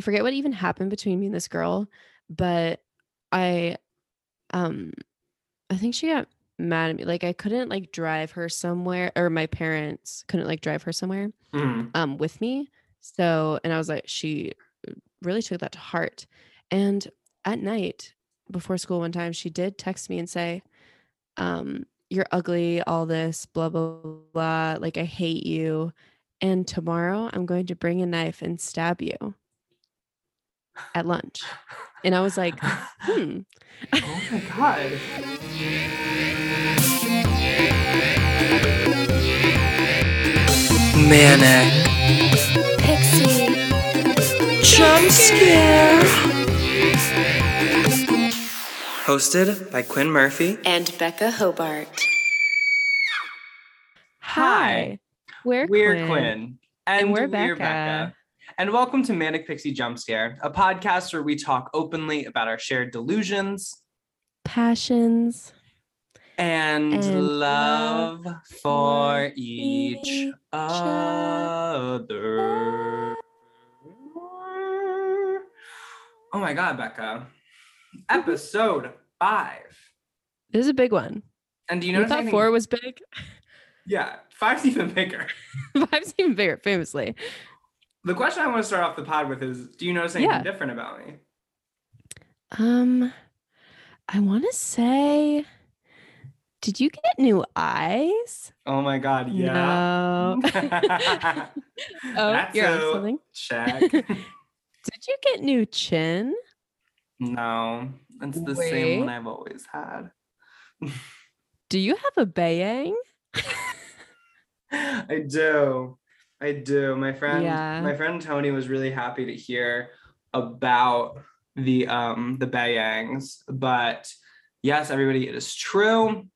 I forget what even happened between me and this girl, but I um I think she got mad at me. Like I couldn't like drive her somewhere or my parents couldn't like drive her somewhere Mhm. um with me. So and I was like she really took that to heart. And at night before school one time she did text me and say um you're ugly all this blah blah blah like I hate you and tomorrow I'm going to bring a knife and stab you at lunch. And I was like, hmm. oh my god. Manic Pixie. jump scare. Hosted by Quinn Murphy. And Becca Hobart. Hi. We're, We're Quinn. Quinn. And, we're we're Becca. Becca. And welcome to Manic Pixie Jump Scare, a podcast where we talk openly about our shared delusions Passions. and, And love for for each each other. Oh my God, Becca. Episode five. This is a big one. And do you You notice thought anything- four was big? Yeah, five's even bigger. Five's even bigger, famously. The question I want to start off the pod with is Do you notice anything Yeah. different about me? Um, I want to say, did you get new eyes? Oh my God, yeah. No. oh, That's you're on something. check. Did you get new chin? no, it's the same one I've always had. Do you have a bayang? I do. I do. My friend Yeah. my friend Tony was really happy to hear about the um the bayangs, but yes, everybody, it is true.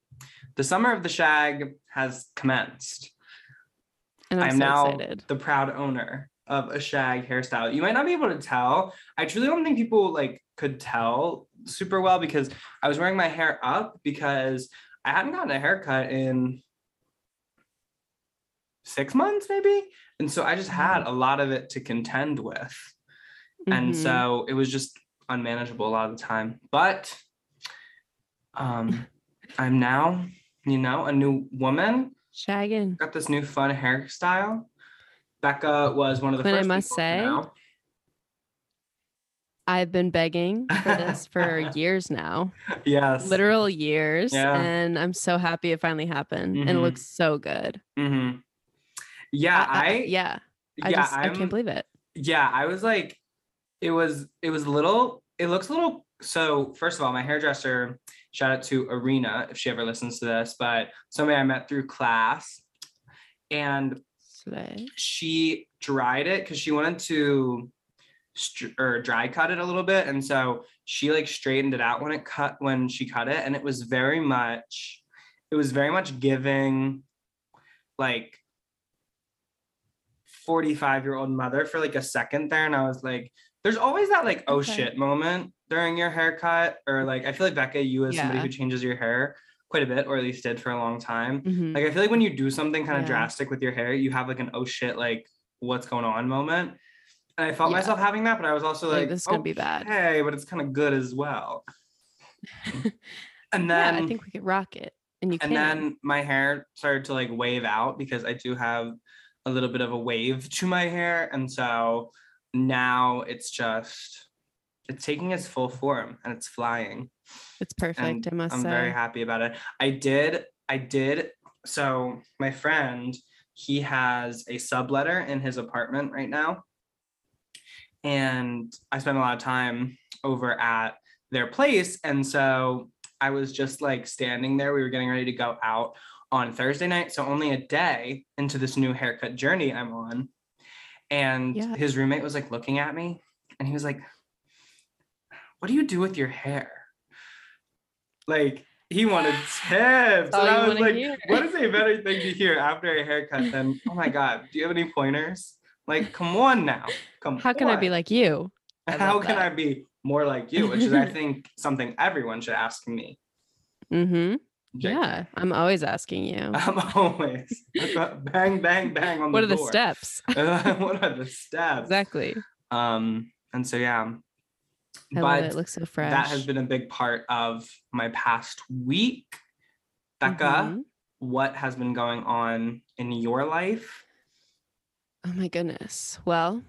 The summer of the shag has commenced. And I'm, I'm so now excited. the proud owner of a shag hairstyle. You might not be able to tell. I truly don't think people like could tell super well because I was wearing my hair up because I hadn't gotten a haircut in six months, maybe. And so I just had a lot of it to contend with. And Mhm. so it was just unmanageable a lot of the time. But um I'm now, you know, a new woman shagging. got this new fun hairstyle. Becca was one of the Quinn, I must say. I've been begging for this for years now, yes, literal years, Yeah. and I'm so happy it finally happened, and it Mhm. looks so good. hmm Yeah, I, yeah, I yeah, just I can't believe it. yeah, I was like, it was, it was a little, it looks a little. So first of all, my hairdresser, shout out to Arena if she ever listens to this, but somebody I met through class, and Today. she dried it because she wanted to or dry cut it a little bit and so she like straightened it out when it cut when she cut it and it was very much it was very much giving like 45 year old mother for like a second there and i was like there's always that like oh Okay. shit moment during your haircut or like i feel like becca you as somebody who changes your hair quite a bit or at least did for a long time Mhm. like I feel like when you do something kind of Yeah. drastic with your hair, you have like an oh shit, like what's going on moment. And I felt Yeah. myself having that, but I was also Like, like, this is gonna be bad. Hey, but it's kind of good as well. and yeah, then I think we could rock it, and you and can. then my hair started to like wave out because I do have a little bit of a wave to my hair. And so now it's just it's taking its full form and it's flying it's perfect. and I must I'm say. very happy about it. I did, I did. So my friend, he has a subletter in his apartment right now, and I spent a lot of time over at their place, and so I was just like standing there. We were getting ready to go out on Thursday night, so only a day into this new haircut journey I'm on, and Yeah. his roommate was like looking at me, and he was like, "What do you do with your hair?" like he wanted tips. And I was like, hear. what is a better thing to hear after a haircut than, oh my God, do you have any pointers? Like, come on now. Come on. How can I be like you? How love can I be more like you? Which is, I think, something everyone should ask me. Mm-hmm. Jake. Yeah, I'm always asking you. I'm always bang, bang, bang on what are the the steps? what are the steps? exactly. Um, and so yeah. I love it. It looks so fresh. that has been a big part of my past week. Becca, Mhm. what has been going on in your life? Oh my goodness. Well,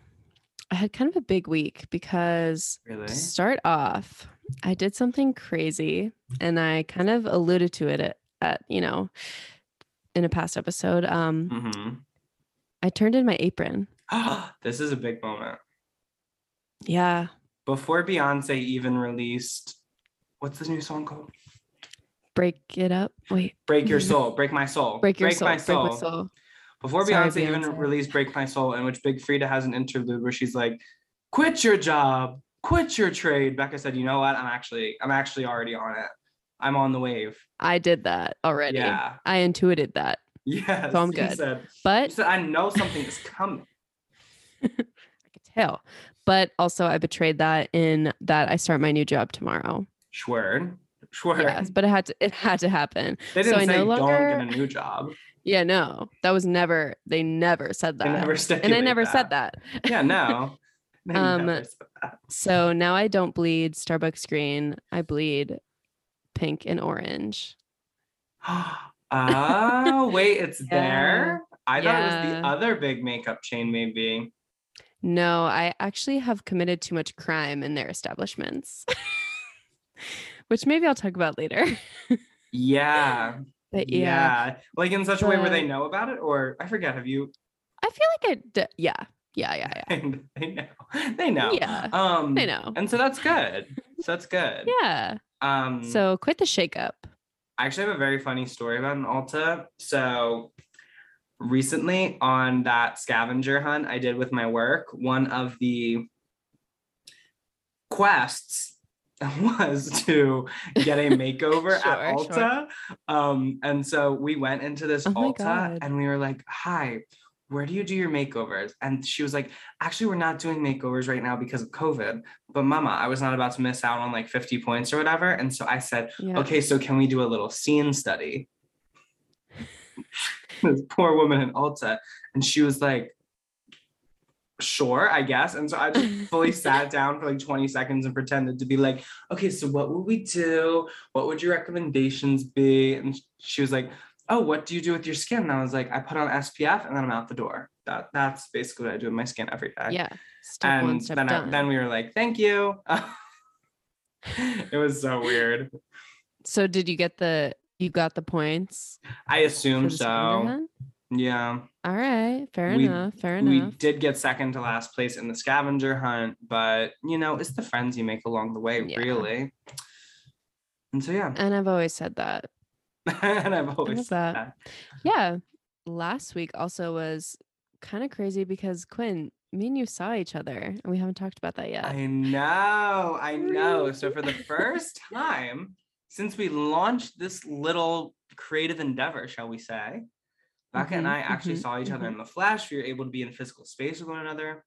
I had kind of a big week because Really? to start off, I did something crazy and I kind of alluded to it at, at you know, in a past episode. Um, hmm I turned in my apron. Ah, this is a big moment. Yeah. Before Beyonce even released, what's the new song called? Break it up. Wait. Break Your Soul, Break My Soul. Break your soul. My Break Soul. my soul. Before Sorry, Beyonce, even released Break My Soul, in which Big Freedia has an interlude where she's like, quit your job, quit your trade. Becca said, you know what? I'm actually, I'm actually already on it. I'm on the wave. I did that already. Yeah. I intuited that. Yeah. So I'm good. Said, But said, I know something is coming. I could tell. But also I betrayed that in that I start my new job tomorrow. Schwerd. Schwerd. Yes, but it had to it had to happen. They so didn't I say no don't get a new job. Yeah, no. That was never they never said They that. never said. and I never said that. Yeah, no. Um, never said that. So now I don't bleed Starbucks green. I bleed pink and orange. oh, wait, it's Yeah. there. I thought it was the other big makeup chain, maybe. No, I actually have committed too much crime in their establishments. Which maybe I'll talk about later. Yeah. But yeah, yeah. Like in such a way where they know about it, or I forget, have you I feel like I d- yeah. Yeah, yeah, yeah. they know. They know. Yeah, Um I know. And so that's good. So that's good. Yeah. Um So quit the shakeup. I actually have a very funny story about an Ulta. So recently on that scavenger hunt I did with my work, one of the quests was to get a makeover Sure, at sure. Ulta. Um, and so we went into this Oh God. and we were like, hi, where do you do your makeovers? And she was like, actually, we're not doing makeovers right now because of COVID. But mama, I was not about to miss out on like 50 points or whatever. And so I said, Yeah. okay, so can we do a little scene study? this poor woman in Ulta. And she was like, sure, I guess. And so I just fully sat down for like 20 seconds and pretended to be like, okay, so what would we do? What would your recommendations be? And she was like, oh, what do you do with your skin? And I was like, I put on SPF and then I'm out the door. That that's basically what I do with my skin every day. Yeah. Step one, And step then I, then we were like, thank you. it was so weird. so did you get the you got the points? I assume so. Yeah. All right. Fair We- enough. Fair we enough. We did get second to last place in the scavenger hunt, but you know, it's the friends you make along the way, Yeah. really. And so yeah, And I've always said that. and I've always said that. Yeah. Last week also was kind of crazy because Quinn, me and you saw each other and we haven't talked about that yet. I know, I know. So for the first time since we launched this little creative endeavor, shall we say, Becca and Mhm, I actually mhm, saw each other mhm. in the flesh. We were able to be in physical space with one another.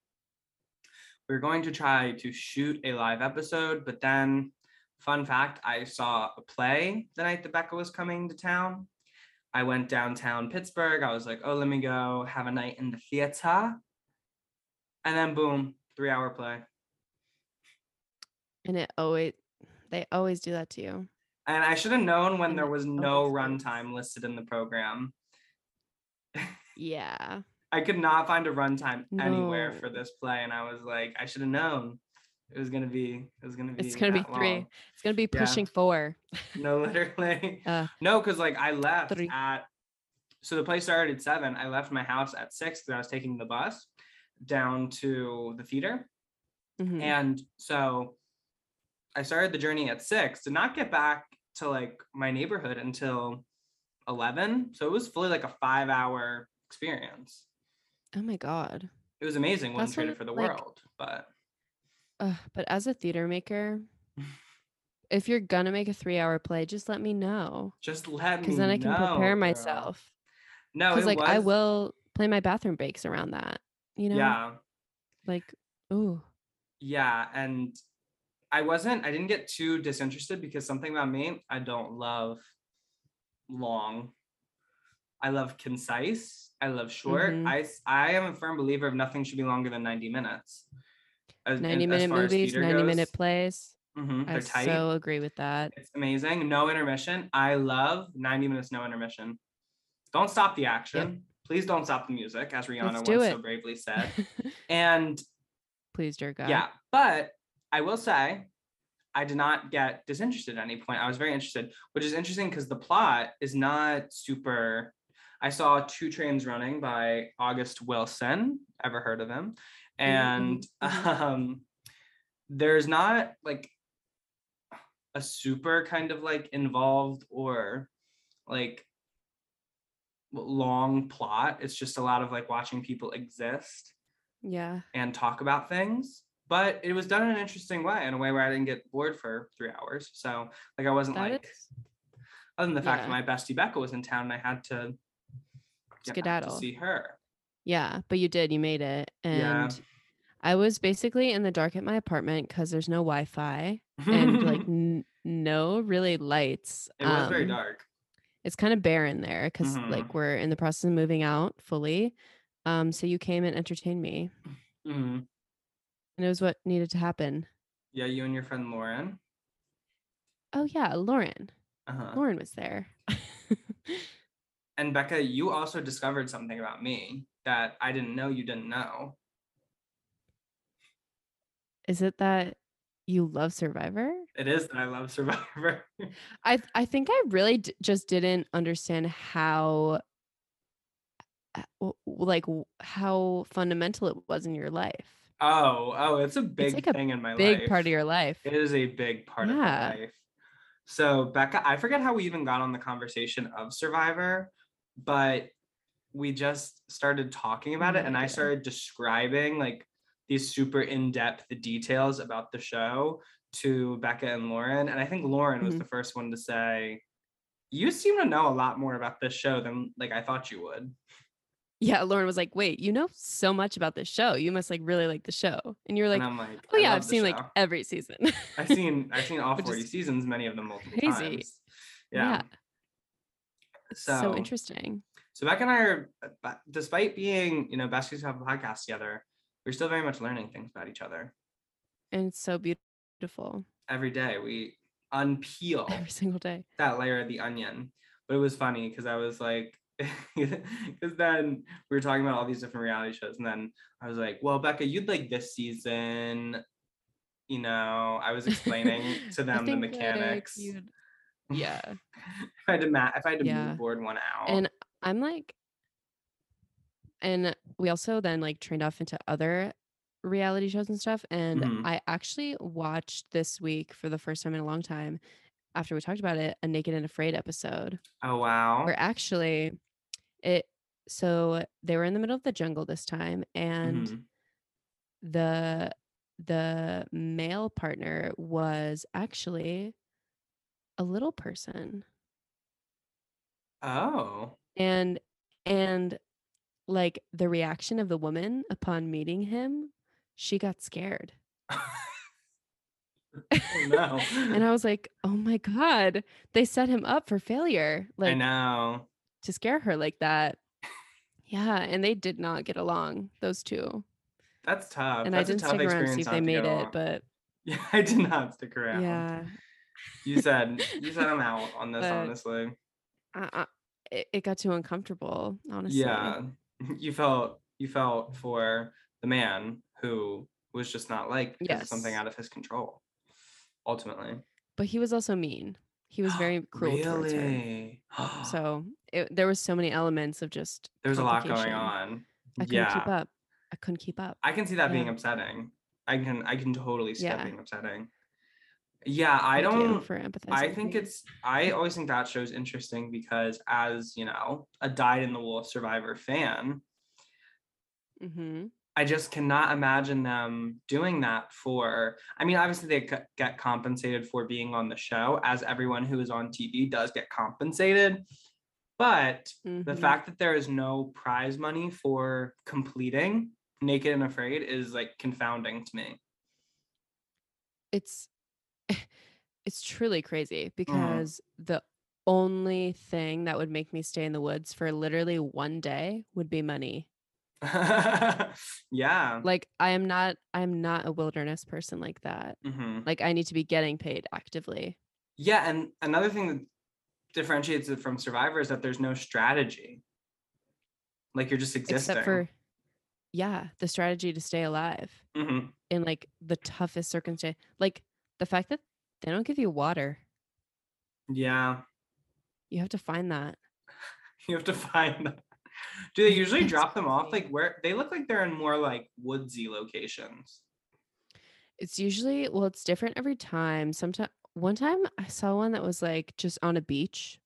We are going to try to shoot a live episode, but then, fun fact, I saw a play the night that Becca was coming to town. I went downtown Pittsburgh. I was like, oh, let me go have a night in the theater. And then, boom, three hour play. and it always they always do that to you. And I should have known when And there was no runtime listed in the program. Yeah. I could not find a runtime anywhere for this play, and I was like, I should have known it was gonna be. It was gonna be. It's gonna be three. long. It's gonna be Yeah. pushing four. No, literally. Uh, no, because like I left three. at. So the play started at seven. I left my house at six because I was taking the bus down to the theater, mhm. and so I started the journey at six. Did not get back to like my neighborhood until eleven. So it was fully like a five-hour experience. Oh my god. It was amazing what traded for the like, world, but Ugh, but as a theater maker, if you're gonna make a three hour play, just let me know. just let me know Because then I can know, prepare girl. myself. No, Because like I will play my bathroom breaks around that. You know? Yeah, Like, ooh. yeah, and I wasn't. I didn't get too disinterested because something about me, I don't love long. I love concise. I love short. Mhm. I am a firm believer of nothing should be longer than ninety minutes. As, 90 as minute movies, theater 90 minute goes. plays. Mhm, I tight. so agree with that. It's amazing. No intermission. I love 90 minutes, no intermission. Don't stop the action. Please don't stop the music, as Rihanna once do so bravely said. And Please, dear God. yeah, but I will say, I did not get disinterested at any point. I was very interested, which is interesting because the plot is not super. I saw Two Trains Running by August Wilson. Ever heard of him? And mhm. um, there's not like a super kind of like involved or like long plot. It's just a lot of like watching people exist Yeah. and talk about things. But it was done in an interesting way, in a way where I didn't get bored for three hours. So like I wasn't That like is other than the fact yeah. that my bestie Becca was in town and I had to get back to see her. Yeah, but you did. You made it. And Yeah. I was basically in the dark at my apartment because there's no Wi Fi and like n- no really lights. it was very Um, dark. It's kind of barren there because Mhm. like we're in the process of moving out fully. Um, so you came and entertained me, Mhm. and it was what needed to happen. Yeah, you and your friend Lauren. Oh yeah, Lauren. Uh-huh. Lauren was there. And Becca, you also discovered something about me that I didn't know you didn't know. Is it that you love Survivor? It is that I love Survivor. I I think I really d- just didn't understand how uh, like how fundamental it was in your life. oh, oh, it's a big like a thing in my Big life. Big part of your life. It is a big part Yeah. of my life. So, Becca, I forget how we even got on the conversation of Survivor, but we just started talking about it and I started describing like these super in-depth details about the show to Becca and Lauren. And I think Lauren was Mhm. the first one to say, You seem to know a lot more about this show than like I thought you would. Yeah, Lauren was like, "Wait, you know so much about this show. You must like really like the show." And you're like, and I'm like, "Oh yeah, I've seen like every season." I've seen I've seen all Which 40 seasons, many of them multiple crazy. times. Yeah. It's So, so interesting. So Beck and I are, uh, despite being, you know, best to have a podcast together, we're still very much learning things about each other And it's so beautiful every day. We unpeel every single day. that layer of the onion. But it was funny because I was like, because then we were talking about all these different reality shows, and then I was like, well, Becca, you'd like this season. You know, I was explaining to them the that, mechanics. Yeah. if I had to ma- if I had to Yeah. move board one out. And I'm like, and we also then like trained off into other reality shows and stuff. And Mhm. I actually watched this week for the first time in a long time after we talked about it, a Naked and Afraid episode oh wow. where actually it, so they were in the middle of the jungle this time and Mhm. the the male partner was actually a little person Oh. And and like the reaction of the woman upon meeting him she got scared oh no. and i was like oh my god they set him up for failure I like know. to scare her like that yeah and they did not get along those two That's tough. and Uh, That's i didn't stick around to see if they made it but Yeah, I did not stick around. yeah You said you said I'm out on this, But- honestly. I, I, it, it got too uncomfortable honestly Yeah. You felt you felt for the man who was just not like of something out of his control. Ultimately. but he was also mean he was very cruel towards her really? so it, there was so many elements of just there was a lot going on. I couldn't yeah. keep up. I couldn't keep up. I can see that being upsetting. I can I can totally see that being upsetting. Yeah, I don't for empathizing. I think it's I always think that show's interesting because as, you know, a dyed in the wool survivor fan, Mhm. I just cannot imagine them doing that for I mean, obviously they c- get compensated for being on the show as everyone who is on TV does get compensated. But the Mhm. fact that there is no prize money for completing Naked and Afraid is like confounding to me. it's it's truly crazy Mm-hmm. because the only thing that would make me stay in the woods for literally one day would be money. yeah. Like I am not I'm not a wilderness person like that. Mhm. Like I need to be getting paid actively. Yeah, and another thing that differentiates it from Survivor is that there's no strategy. Like you're just existing. Except for yeah, the strategy to stay alive Mhm. in like the toughest circumstance. Like the fact that they don't give you water. Yeah, You have to find that. you have to find. Them. Do they usually drop them off like where they look like they're in more like woodsy locations? It's usually well, it's different every time. Sometimes one time I saw one that was like just on a beach,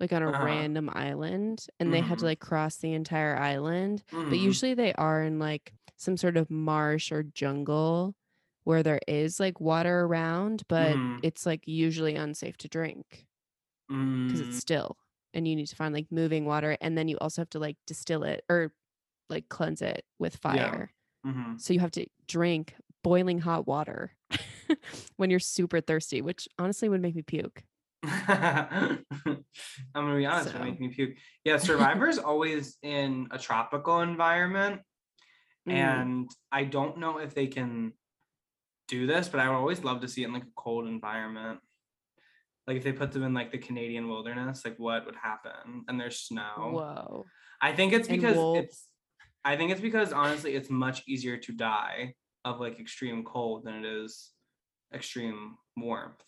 like on a Uh-huh. random island, and they had to Mhm. like cross the entire island. But Mhm. usually they are in like some sort of marsh or jungle where there is like water around, but Mhm. it's like usually unsafe to drink because Mm, it's still and you need to find like moving water and then you also have to like distill it or like cleanse it with Yeah. fire. mhm. So you have to drink boiling hot water when you're super thirsty, which honestly would make me puke. I'm gonna be honest, it make me puke. Yeah, Survivor's always in a tropical environment, Mm. and I don't know if they can do this, but I would always love to see it in like a cold environment. Like if they put them in like the Canadian wilderness, like what would happen? And there's snow. Whoa. I think it's because it's I think it's because honestly it's much easier to die of like extreme cold than it is extreme warmth.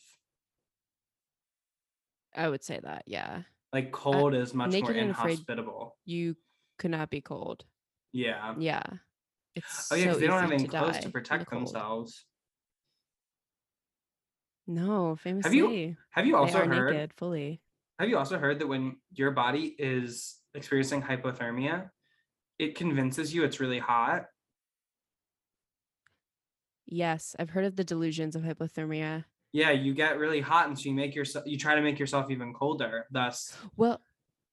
I would say that, yeah. Like uh, cold is much more Naked and Afraid- inhospitable. You could not be cold. Yeah. Yeah. It's Oh yeah, because so they don't have any to clothes to protect themselves. No, famously. Have you have you also heard? naked fully. Have you also heard that when your body is experiencing hypothermia, it convinces you it's really hot? Yes, I've heard of the delusions of hypothermia. Yeah, you get really hot, and so you make yourself you try to make yourself even colder. Thus, Well,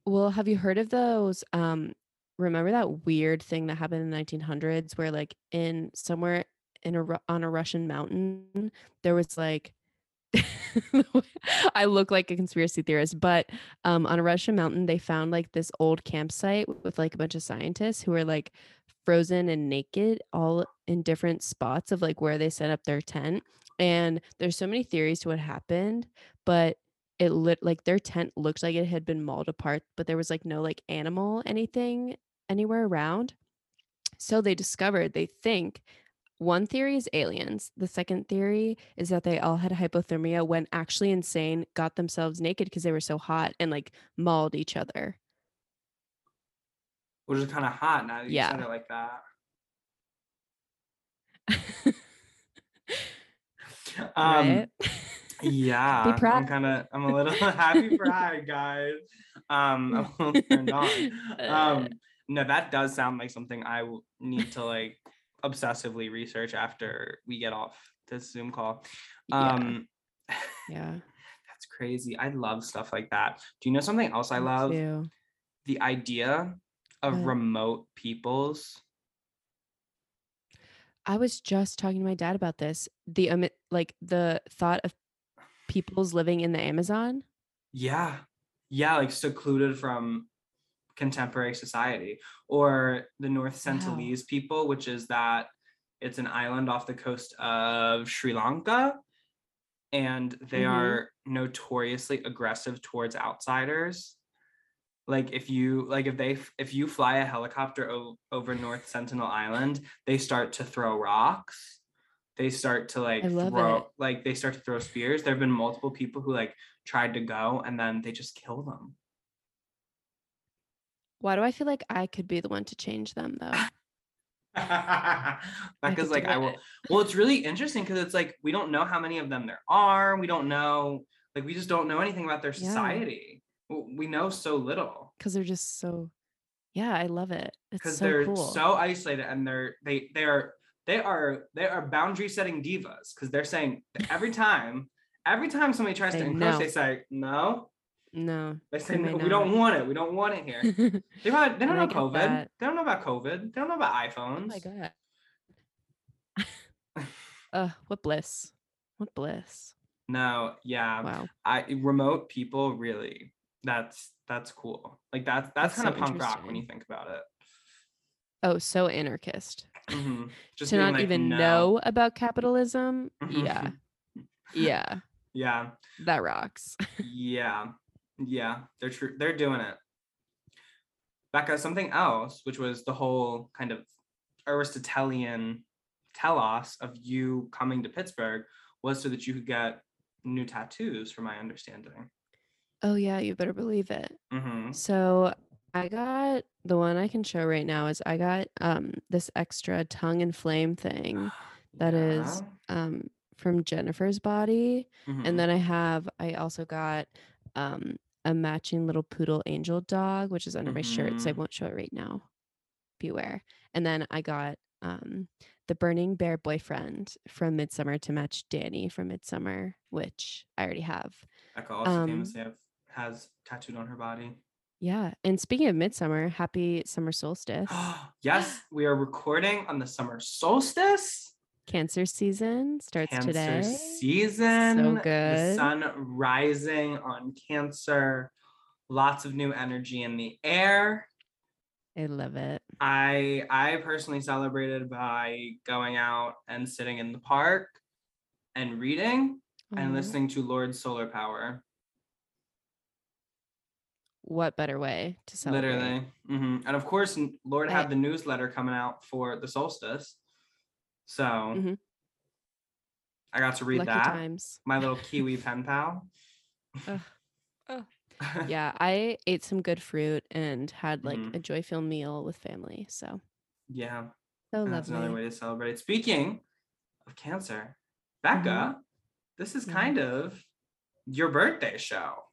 well, have you heard of those? Um, remember that weird thing that happened in the 1900s where, like, in somewhere in a on a Russian mountain, there was like, I look like a conspiracy theorist, but um, on a Russian mountain, they found like this old campsite with like a bunch of scientists who were like frozen and naked, all in different spots of like where they set up their tent. And there's so many theories to what happened, but it lit like their tent looked like it had been mauled apart, but there was like no like animal anything anywhere around. So they discovered, they think one theory is aliens. The second theory is that they all had hypothermia went actually insane, got themselves naked because they were so hot and like mauled each other. which is kind of hot now that you said Yeah. it like that. Um, yeah, I'm kind of, I'm a little happy for hi guys. Um, I'm a little turned on. Um, no, that does sound like something I need to like obsessively research after we get off this Zoom call. Yeah. Um, yeah. that's crazy. I love stuff like that. Do you know something else I me love? too. The idea of remote peoples. I was just talking to my dad about this. The um, like the thought of people's living in the Amazon. Yeah. Yeah, like secluded from contemporary society. Or the North Wow. Sentinelese people, which is that it's an island off the coast of Sri Lanka. And they Mhm. are notoriously aggressive towards outsiders. Like if you like if they if you fly a helicopter o- over North Sentinel Island, they start to throw rocks. They start to like throw it. like they start to throw spears. There have been multiple people who like tried to go and then they just kill them. Why do I feel like I could be the one to change them though? Becca's could like, I will. it. Well, it's really interesting because it's like we don't know how many of them there are. We don't know, like, we just don't know anything about their society. W- We know so little Because they're just so. Yeah, I love it. Because so they're cool. so isolated and they're they they are they are they are boundary setting divas because they're saying every time every time somebody tries to Say encroach, no. they say no. No. They say no, we don't want it. We don't want it here. They, probably, they don't know COVID. that. They don't know about COVID. They don't know about iPhones. oh my god. uh, what bliss. What bliss. No, yeah. Wow. I remote people really that's that's cool. Like that's that's That's kind of so punk rock when you think about it. Oh, so anarchist. Mhm. Just to not like, even "No." know about capitalism. Mhm. Yeah. Yeah. yeah. That rocks. Yeah. Yeah. They're true. They're doing it. Becca, something else, which was the whole kind of Aristotelian telos of you coming to Pittsburgh, was so that you could get new tattoos, from my understanding. Oh yeah, you better believe it. hmm So I got the one I can show right now is I got um this extra tongue and flame thing that is um from Jennifer's body. Mm-hmm. And then I have I also got um a matching little poodle angel dog, which is under my shirt, so I Mhm. won't show it right now. Beware. And then I got um the burning bear boyfriend from Midsommar to match Dani from Midsommar, which I already have. Becca also um, famously have, has tattooed on her body. Yeah. And speaking of Midsommar, happy summer solstice. yes, we are recording on the summer solstice. Cancer season starts today. Cancer today. season. So good. The sun rising on Cancer. Lots of new energy in the air. I love it. I I personally celebrated by going out and sitting in the park and reading and listening to Lorde Solar Power. What better way to celebrate? Literally. Mhm. And of course, Lorde I- had the newsletter coming out for the solstice. So Mhm. I got to read Lucky that. times. My little Kiwi pen pal. Ugh. Ugh. Yeah, I ate some good fruit and had like Mhm. a joy filled meal with family. So yeah. so That's another way to celebrate. Speaking of cancer, Becca, this is Yeah. kind of your birthday show.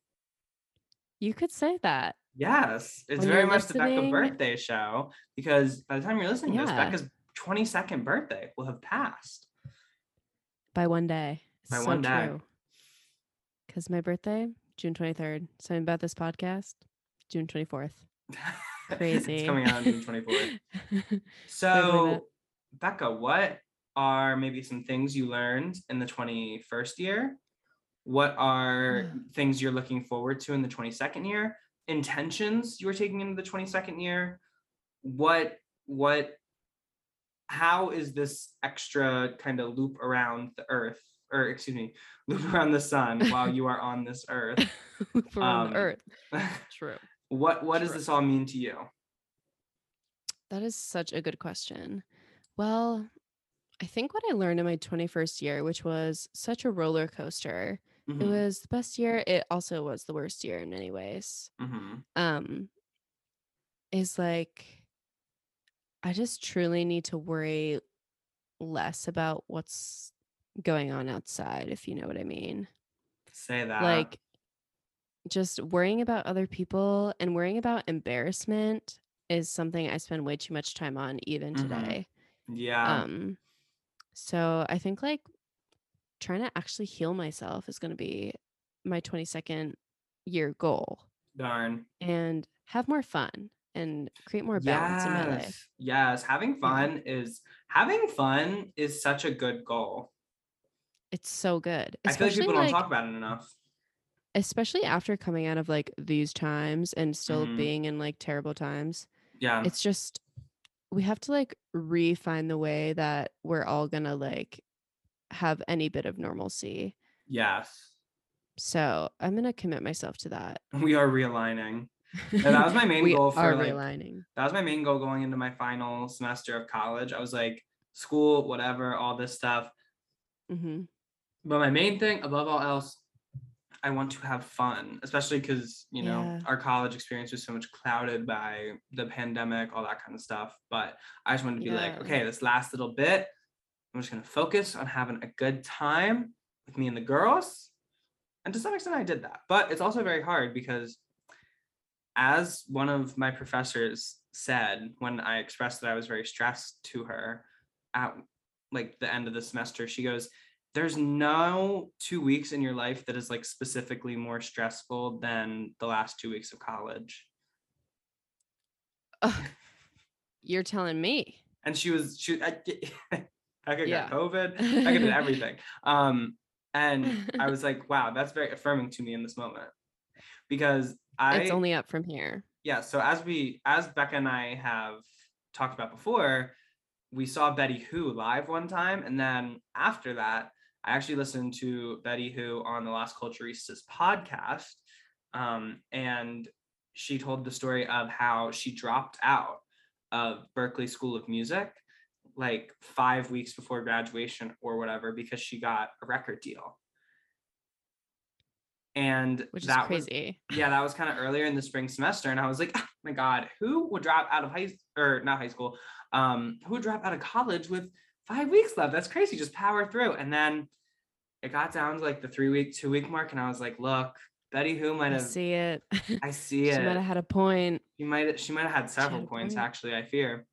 You could say that. Yes, it's When very much the Becca birthday show because by the time you're listening to this, Becca's 22nd birthday will have passed. by one day. By so one day. Because my birthday, June 23rd. Something about this podcast, June 24th. Crazy. it's coming out on June 24th. So, Becca, what are maybe some things you learned in the 21st year? What are things you're looking forward to in the 22nd year? Intentions you are taking into the 22nd year? What, what, how is this extra kind of loop around the earth, or excuse me, loop around the sun while you are on this earth? Around Um, the earth. True. what, what does this all mean to you? That is such a good question. Well, I think what I learned in my 21st year, which was such a roller coaster, it Mhm, was the best year. It also was the worst year in many ways. mhm. Um, is like, I just truly need to worry less about what's going on outside, if you know what I mean. Say that. Like, just worrying about other people and worrying about embarrassment is something I spend way too much time on even Mhm. today. yeah. Um, so I think like trying to actually heal myself is going to be my 22nd year goal Darn. and have more fun and create more balance in my life. Yes. Yes. Having fun is having fun is such a good goal. It's so good. I feel like Especially people like, don't talk about it enough. especially after coming out of like these times and still Mhm. being in like terrible times. Yeah. It's just we have to like refine the way that we're all going to like have any bit of normalcy. yes. So, I'm going to commit myself to that. We are realigning. And that was my main goal for like realigning. that was my main goal going into my final semester of college. I was like, school, whatever, all this stuff. hmm But my main thing, above all else, I want to have fun, especially because, you know, Yeah. our college experience was so much clouded by the pandemic, all that kind of stuff. But I just wanted to be like, okay, this last little bit, I'm just going to focus on having a good time with me and the girls. And to some extent, I did that. But it's also very hard because, as one of my professors said when I expressed that I was very stressed to her at like the end of the semester, she goes, there's no two weeks in your life that is like specifically more stressful than the last two weeks of college. You're telling me. And she was she I, Becca Yeah. got COVID, could did everything. Um, and I was like, wow, that's very affirming to me in this moment. Because I it's only up from here. yeah, so as we as Becca and I have talked about before, we saw Betty Who live one time, and then after that, I actually listened to Betty Who on the Las Culturistas podcast, um, and she told the story of how she dropped out of Berklee School of Music like five weeks before graduation or whatever because she got a record deal. And which is that was crazy. yeah, that was kind of earlier in the spring semester, and I was like, oh my god, who would drop out of high or not high school? Um, who would drop out of college with five weeks left? That's crazy. Just power through. And then it got down to like the three week, two week mark, and I was like, look, Betty Who might I have. see it. I see she it. She might have had a point. She might. She might have had several had points point. actually. I fear.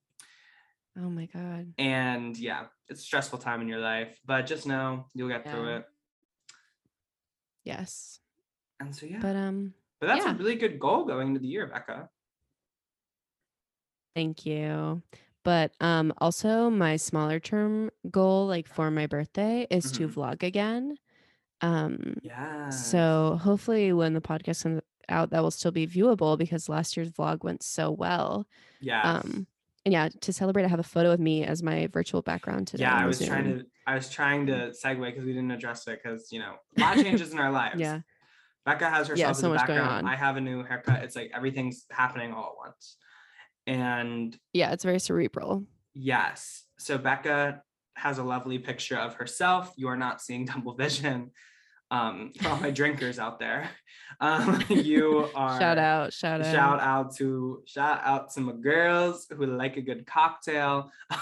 Oh my god. And yeah, it's a stressful time in your life, but just know you'll get through it. Yes. And so yeah, But um but that's yeah. a really good goal going into the year, Becca. Thank you. But um also my smaller term goal like for my birthday is to Mhm. vlog again. Um Yeah. so hopefully when the podcast comes out that will still be viewable because last year's vlog went so well. yeah. Um and yeah, to celebrate I have a photo of me as my virtual background today. yeah i was trying to i was trying to segue because we didn't address it because you know a lot of changes in our lives Yeah. Becca has herself Yeah, so much going background. i have a new haircut. It's like everything's happening all at once. And Yeah, it's very cerebral. yes. So becca has a lovely picture of herself. You are not seeing double vision um for all my drinkers out there. Um you are Shout out, shout out. shout out to shout out to my girls who like a good cocktail. The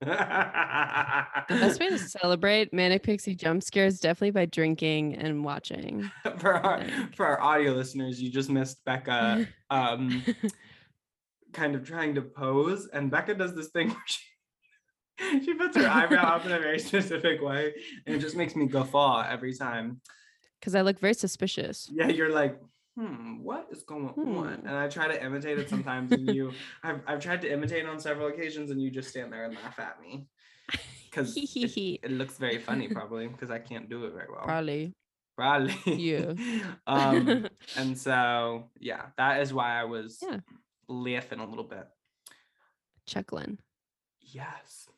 best way to celebrate manic pixie jump scares definitely by drinking and watching. for our for our audio listeners, you just missed Becca um kind of trying to pose, and Becca does this thing where she she puts her eyebrow up in a very specific way, and it just makes me guffaw every time. Because I look very suspicious. Yeah, you're like, hmm, what is going on? Hmm. And I try to imitate it sometimes, and you, I've I've tried to imitate on several occasions, and you just stand there and laugh at me because it, it looks very funny, probably because I can't do it very well. Probably. Probably. You. um, and so yeah, that is why I was Yeah. laughing a little bit. Chuckling. Yes.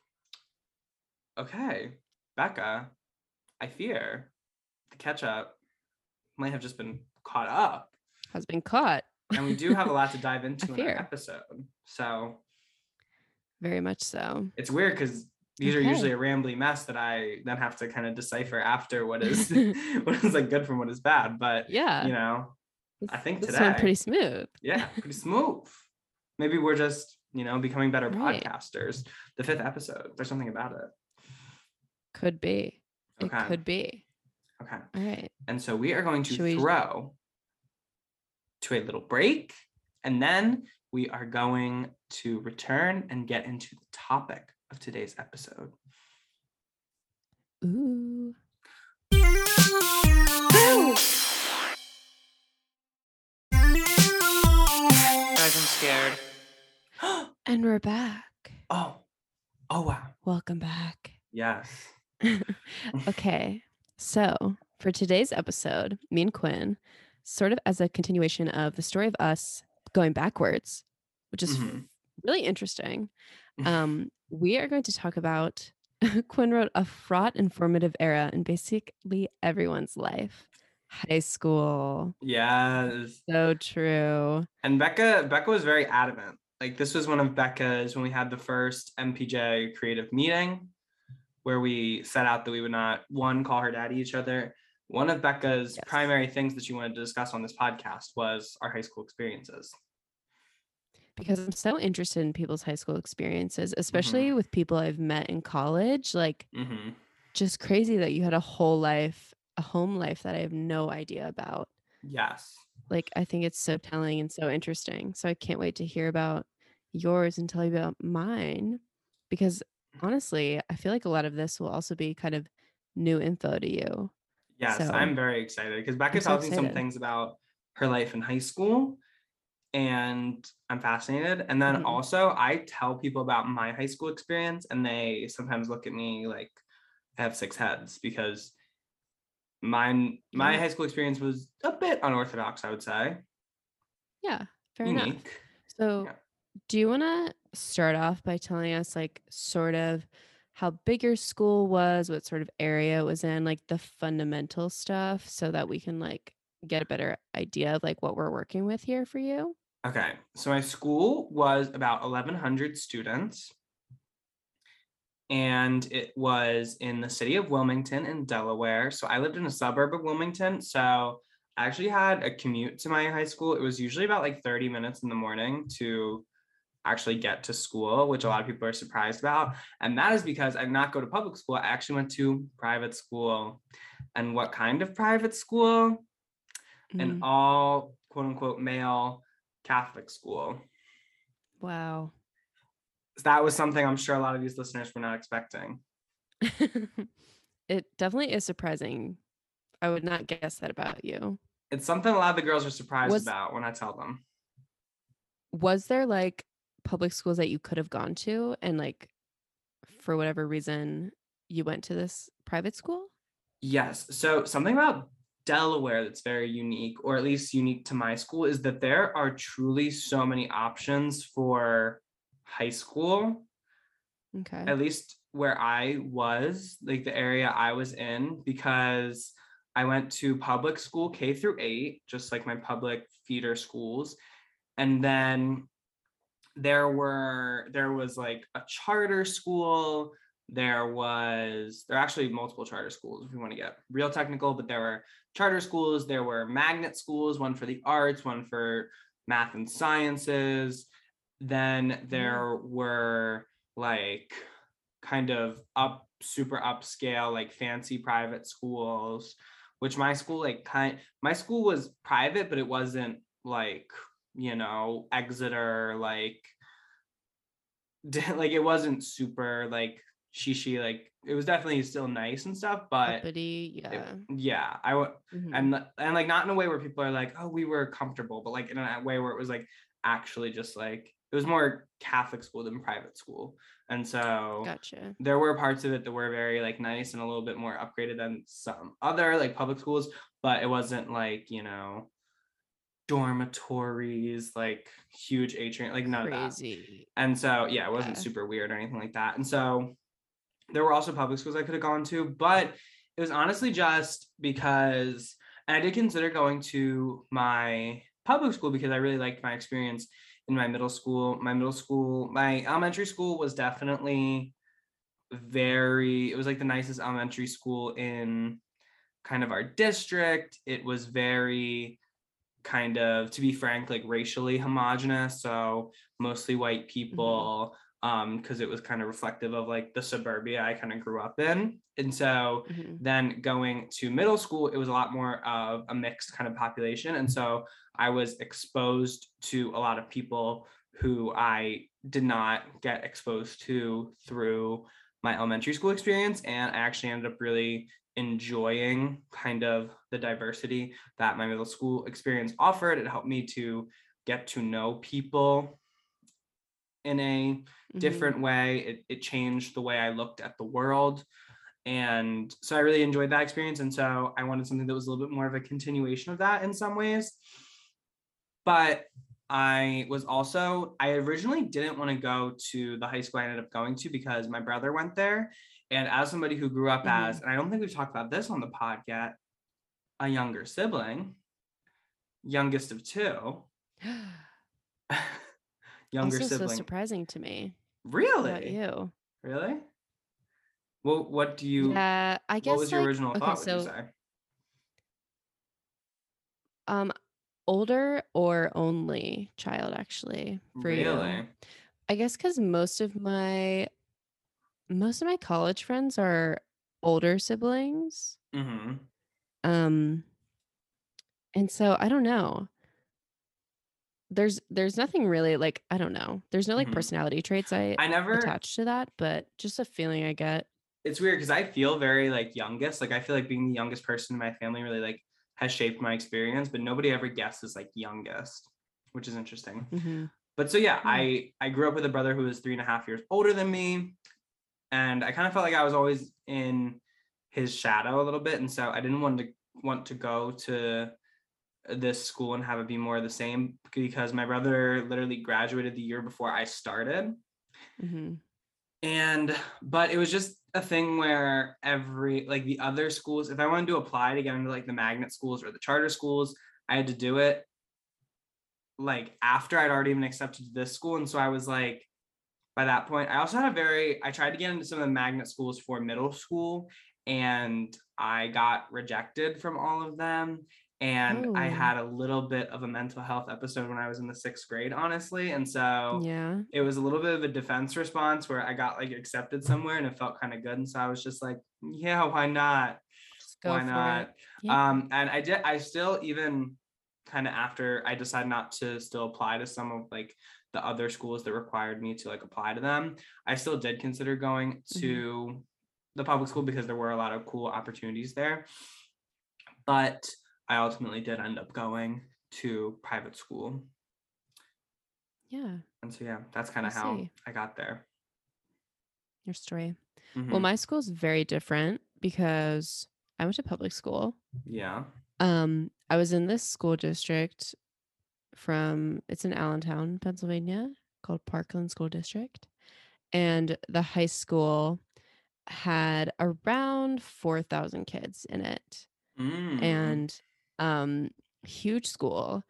Okay, Becca, I fear the ketchup might have just been caught up, Has been caught. and we do have a lot to dive into in our episode. So Very much so. it's weird because these are usually a rambly mess that I then have to kind of decipher after what is what is like good from what is bad. But Yeah. you know, I think this today- pretty smooth. yeah, pretty smooth. Maybe we're just, you know, becoming better Right. podcasters. The fifth episode, there's something about it. Could be. It Okay. could be. Okay. All right. And so we are going to Should throw to a little break, and then we are going to return and get into the topic of today's episode. Ooh. Guys, I'm scared. And we're back. oh, oh wow. Welcome back. Yes. okay. So, for today's episode, me and Quinn, sort of as a continuation of the story of us going backwards, which is Mhm. really interesting, um, we are going to talk about Quinn wrote a fraught, informative era in basically everyone's life. High school. Yes. So true. And Becca, Becca was very adamant. Like this was one of Becca's when we had the first MPJ creative meeting, where we set out that we would not one call her daddy each other. One of Becca's Yes. primary things that she wanted to discuss on this podcast was our high school experiences. Because I'm so interested in people's high school experiences, Mm-hmm. especially with people I've met in college. Like, hmm just crazy that you had a whole life, a home life that I have no idea about. Yes. Like, I think it's so telling and so interesting. So I can't wait to hear about yours and tell you about mine. Because honestly, I feel like a lot of this will also be kind of new info to you. Yes, So- I'm very excited because Becca I'm so tells me some things about her life in high school, and I'm fascinated. And then Mhm. also, I tell people about my high school experience, and they sometimes look at me like I have six heads because mine, my high school experience was a bit unorthodox, I would say, Yeah, fair enough. So, Yeah. do you want to start off by telling us like sort of how big your school was, what sort of area it was in, like the fundamental stuff so that we can like get a better idea of like what we're working with here for you? Okay, so my school was about 1,100 students, and it was in the city of Wilmington in Delaware. So I lived in a suburb of Wilmington. So I actually had a commute to my high school. It was usually about like 30 minutes in the morning to actually get to school, which a lot of people are surprised about. And that is because I did not go to public school. I actually went to private school. And what kind of private school? An Mhm. all quote unquote male Catholic school. Wow. So that was something I'm sure a lot of these listeners were not expecting. it definitely is surprising. I would not guess that about you. It's something a lot of the girls are surprised Was- about when I tell them. Was there like public schools that you could have gone to and like for whatever reason you went to this private school? Yes. So something about Delaware that's very unique, or at least unique to my school, is that there are truly so many options for high school. Okay. At least where I was, like the area I was in, because I went to public school K through eight, just like my public feeder schools. And then there were there was like a charter school there was there are actually multiple charter schools if you want to get real technical but there were charter schools there were magnet schools one for the arts one for math and sciences. Then mm. there were like kind of up super upscale like fancy private schools which my school like kind my school was private but it wasn't like you know exeter like like it wasn't super like shishi like it was definitely still nice and stuff but Uppity, it- yeah. yeah i would Mhm. and and like not in a way where people are like oh we were comfortable but like in a way where it was like actually just like it was more catholic school than private school and so gotcha. there were parts of it that were very like nice and a little bit more upgraded than some other like public schools but it wasn't like you know dormitories like huge atrium like none of that and so, yeah, it wasn't Yeah. super weird or anything like that. And so, there were also public schools I could have gone to, but it was honestly just because, and I did consider going to my public school because I really liked my experience in my middle school. My middle school, my elementary school was definitely very, it was like the nicest elementary school in kind of our district. It was very, kind of to be frank like racially homogenous so mostly white people um because it was kind of reflective of like the suburbia i kind of grew up in. And so Mhm. then going to middle school it was a lot more of a mixed kind of population. And so i was exposed to a lot of people who i did not get exposed to through my elementary school experience. And i actually ended up really enjoying kind of the diversity that my middle school experience offered it helped me to get to know people in a Mhm. different way. It, it changed the way I looked at the world. And so I really enjoyed that experience. And so I wanted something that was a little bit more of a continuation of that in some ways. But I was also, I originally didn't want to go to the high school I ended up going to because my brother went there. And as somebody who grew up Mhm. as, and I don't think we've talked about this on the pod yet, a younger sibling, youngest of two, younger also so sibling. surprising to me. Really? you? Really? Well, what do you? yeah, I guess what was your like, original okay, thought? Would so you say? um older or only child actually for you. Really? I guess because most of my most of my college friends are older siblings. Mm-hmm. Um and so I don't know. There's there's nothing really like I don't know. There's no like Mhm. personality traits I I never. attached to that, but just a feeling I get. It's weird because I feel very like youngest. Like I feel like being the youngest person in my family really like has shaped my experience, but nobody ever guesses like youngest, which is interesting. Mhm. But so yeah. I I grew up with a brother who was three and a half years older than me, and I kind of felt like I was always in his shadow a little bit, and so I didn't want to want to go to this school and have it be more of the same because my brother literally graduated the year before I started. Mhm. And but it was just a thing where every like the other schools, if I wanted to apply to get into like the magnet schools or the charter schools, I had to do it like after I'd already been accepted to this school. And so I was like, by that point, I also had a very I tried to get into some of the magnet schools for middle school and I got rejected from all of them. And I Oh. had a little bit of a mental health episode when I was in the sixth grade, honestly. And so Yeah. it was a little bit of a defense response where I got like accepted somewhere and it felt kind of good. And so I was just like, yeah, why not? Why not? Yeah. Um, and I did, I still even kind of after I decided not to still apply to some of like the other schools that required me to like apply to them, I still did consider going to the public school because there were a lot of cool opportunities there. But I ultimately did end up going to private school. yeah. And so, yeah, that's kind of how see. I got there. Your story. Well, Mhm. my is very different because I went to public school. yeah. Um, I was in this school district from it's in Allentown, Pennsylvania, called Parkland School District. And the high school had around 4,000 kids in it. Mm. And um huge school.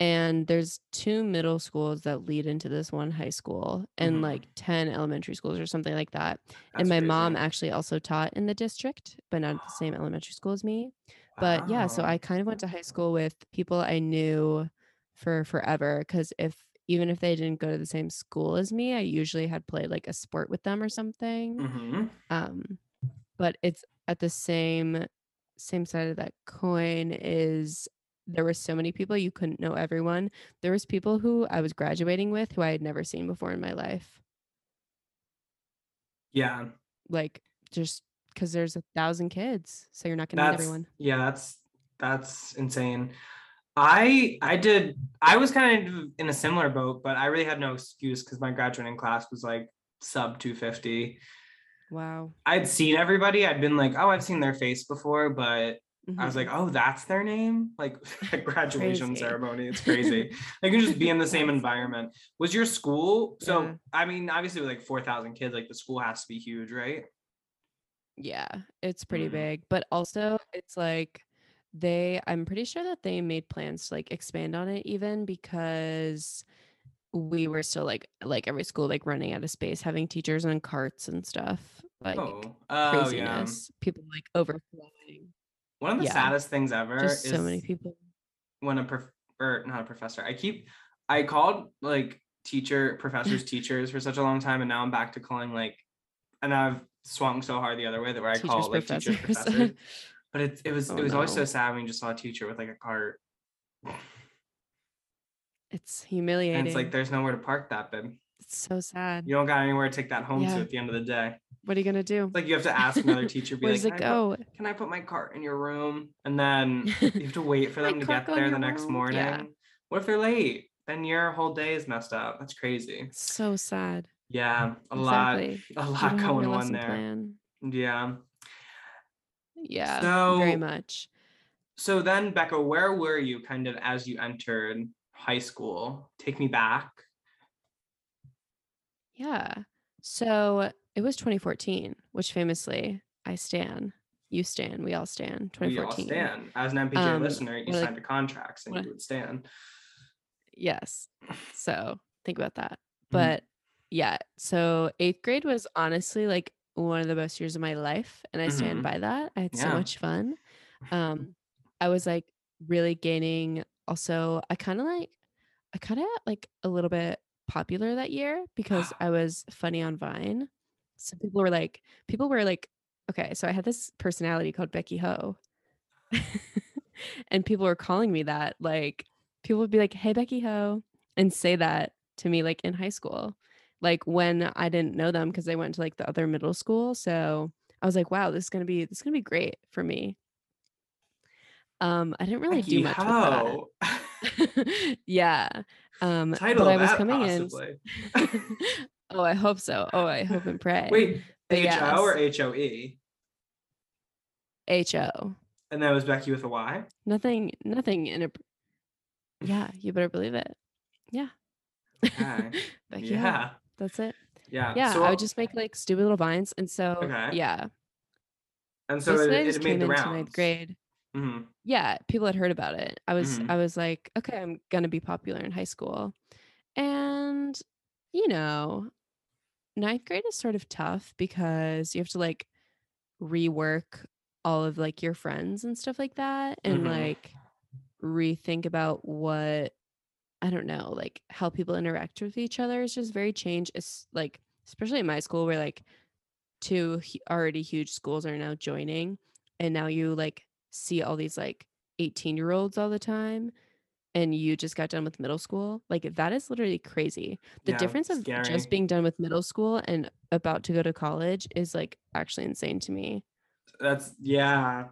And there's two middle schools that lead into this one high school and Mhm. like 10 elementary schools or something like that. That's and my mom actually also taught in the district, but not at the same elementary school as me. But yeah, so I kind of went to high school with people I knew for forever because if even if they didn't go to the same school as me, I usually had played like a sport with them or something. Mhm. Um, but it's at the same same side of that coin is there were so many people you couldn't know everyone. There was people who I was graduating with who I had never seen before in my life. Yeah. Like just because there's a thousand kids, so you're not gonna meet everyone. yeah, that's that's insane. I I did I was kind of in a similar boat, but I really had no excuse because my graduating class was like sub 250. Wow. I'd seen everybody. I'd been like, oh, I've seen their face before, but I was Mhm. like, oh, that's their name? Like graduation Crazy. ceremony. It's crazy. they can just be in the same environment. Was your school? So Yeah. I mean, obviously with like 4,000 kids, like the school has to be huge, right? Yeah, it's pretty Mhm. big, but also it's like they I'm pretty sure that they made plans to like expand on it even because we were still like like every school like running out of space, having teachers on carts and stuff, like Oh, oh yeah. craziness, people like overflowing, One of the Yeah. saddest things ever just is so many people. when a prof or not a professor. I keep I called like teacher professors teachers for such a long time, and now I'm back to calling like, and I've swung so hard the other way that where I Teachers, call like teachers professors. professors. But it it was Oh, it was always so sad when you just saw a teacher with like a cart, It's humiliating. and it's like there's nowhere to park that, babe. it's so sad. You don't got anywhere to take that home Yeah. to at the end of the day. What are you gonna do? It's like you have to ask another teacher, Where like, does it "Can I put- go? can I put my cart in your room? And then you have to wait for them to get there the your next room? morning. Yeah. What if they're late? Then your whole day is messed up. That's crazy. So sad. Yeah, a lot, a lot going on there. plan. Yeah. Yeah, So- very much. So then, Becca, where were you kind of as you entered high school? Take me back. Yeah. So it was 2014, which famously I stan. You stan. We all stan. We all 2014. stand. As an MPJ Um, listener, you we're like- signed a contract saying you would stand. Yes. So think about that. Mhm. But yeah, so eighth grade was honestly like one of the best years of my life. And I stand Mhm. by that. I had so much fun. Um, I was like really gaining also, I kind of like, I kind of like a little bit popular that year because I was funny on Vine. So people were like, people were like, okay, so I had this personality called Becky Ho. and people were calling me that. Like, people would be like, hey, Becky Ho, and say that to me like in high school, like when I didn't know them because they went to like the other middle school. So I was like, wow, this is gonna be this is gonna be great for me. Um, I didn't really do much Ho. with that. yeah. Um, Title but I was coming in. possibly. oh, I hope so. Oh, I hope and pray. Wait, H O or. H O E? H O. And that was Becky with a Y. Nothing. Nothing in a. Yeah, you better believe it. Yeah. Okay. Becky yeah. That's it. Yeah. Yeah, So I would just make like stupid little vines. And so Okay. yeah. and so So it, it just made came the into rounds. ninth grade. hmm Yeah, people had heard about it. I was Mhm. I was like, okay, I'm gonna be popular in high school. And you know, ninth grade is sort of tough because you have to like rework all of like your friends and stuff like that and Mhm. like rethink about what I don't know, like how people interact with each other is just very changed. It's like especially in my school where like two already huge schools are now joining and now you like see all these like 18 year olds all the time and you just got done with middle school like that is literally crazy the Yeah, difference of scary. just being done with middle school and about to go to college is like actually insane to me That's yeah.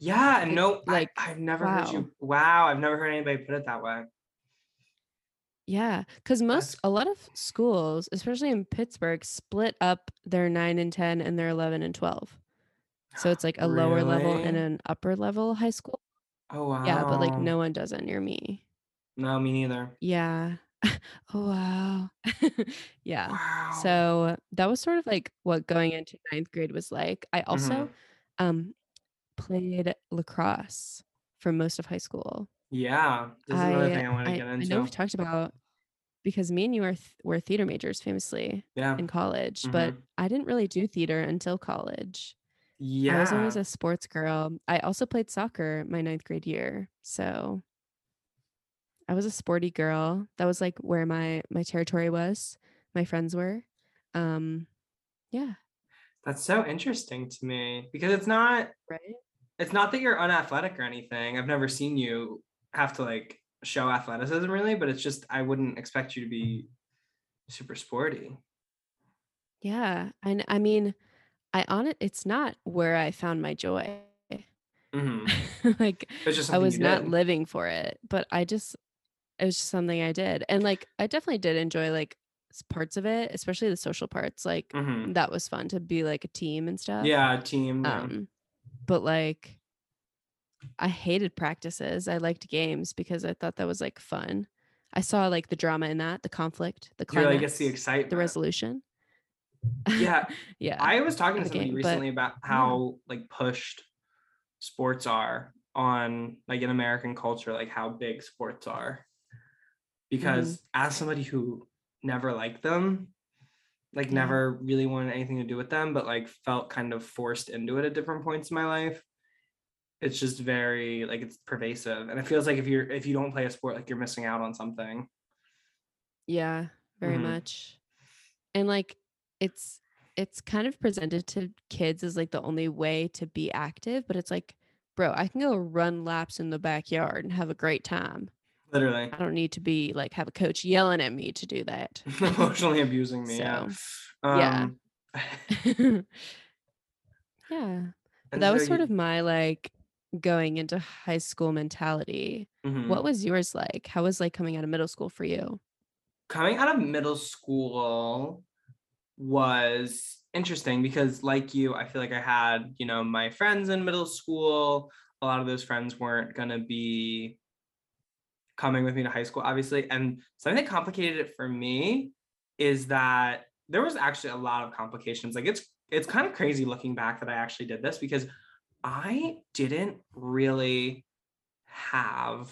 Yeah, and no, like, I, I've never heard you. Wow, I've never heard anybody put it that way. Yeah because most a lot of schools especially in pittsburgh split up their 9 and 10 and their 11 and 12 so it's like a lower level and an upper level high school Oh wow. yeah but like no one does it near me No, me neither. Yeah. oh wow. yeah. Wow. So that was sort of like what going into ninth grade was like. I also Mhm. um played lacrosse for most of high school. Yeah, this is another thing I want to I, get I into. know we've talked about because me and you are th- were theater majors famously yeah. in college, but Mhm. I didn't really do theater until college. Yeah. I was always a sports girl. I also played soccer my ninth grade year. So I was a sporty girl. That was like where my my territory was. My friends were. Um yeah, That's so interesting to me because it's not right? it's not that you're unathletic or anything. I've never seen you have to like show athleticism really, but it's just I wouldn't expect you to be super sporty. Yeah. And I mean, I on it it's not where I found my joy. hmm like I was not living for it, but I just it was just something I did. And like I definitely did enjoy like parts of it, especially the social parts. Like Mhm. that was fun to be like a team and stuff. Yeah, team. yeah. Um, but like, I hated practices. I liked games because I thought that was like fun. I saw like the drama in that, the conflict, the You're climax, like it's the excitement. the resolution. Yeah, yeah. I was talking to somebody game, but- recently about how like pushed sports are on like in American culture, like how big sports are. Because Mm-hmm. as somebody who never liked them, like Yeah. never really wanted anything to do with them, but like felt kind of forced into it at different points in my life. It's just very like it's pervasive. And it feels like if you're if you don't play a sport, like you're missing out on something. yeah, very Mhm. much. And like, it's it's kind of presented to kids as like the only way to be active, but it's like, bro, I can go run laps in the backyard and have a great time. Literally. I don't need to be like have a coach yelling at me to do that. Emotionally abusing me. yeah. yeah. Um, yeah. And that so was sort of my like going into high school mentality. Mhm. What was yours like? How was like coming out of middle school for you? coming out of middle school was interesting because like you i feel like i had you know my friends in middle school a lot of those friends weren't going to be coming with me to high school obviously and something that complicated it for me is that there was actually a lot of complications like it's it's kind of crazy looking back that i actually did this because i didn't really have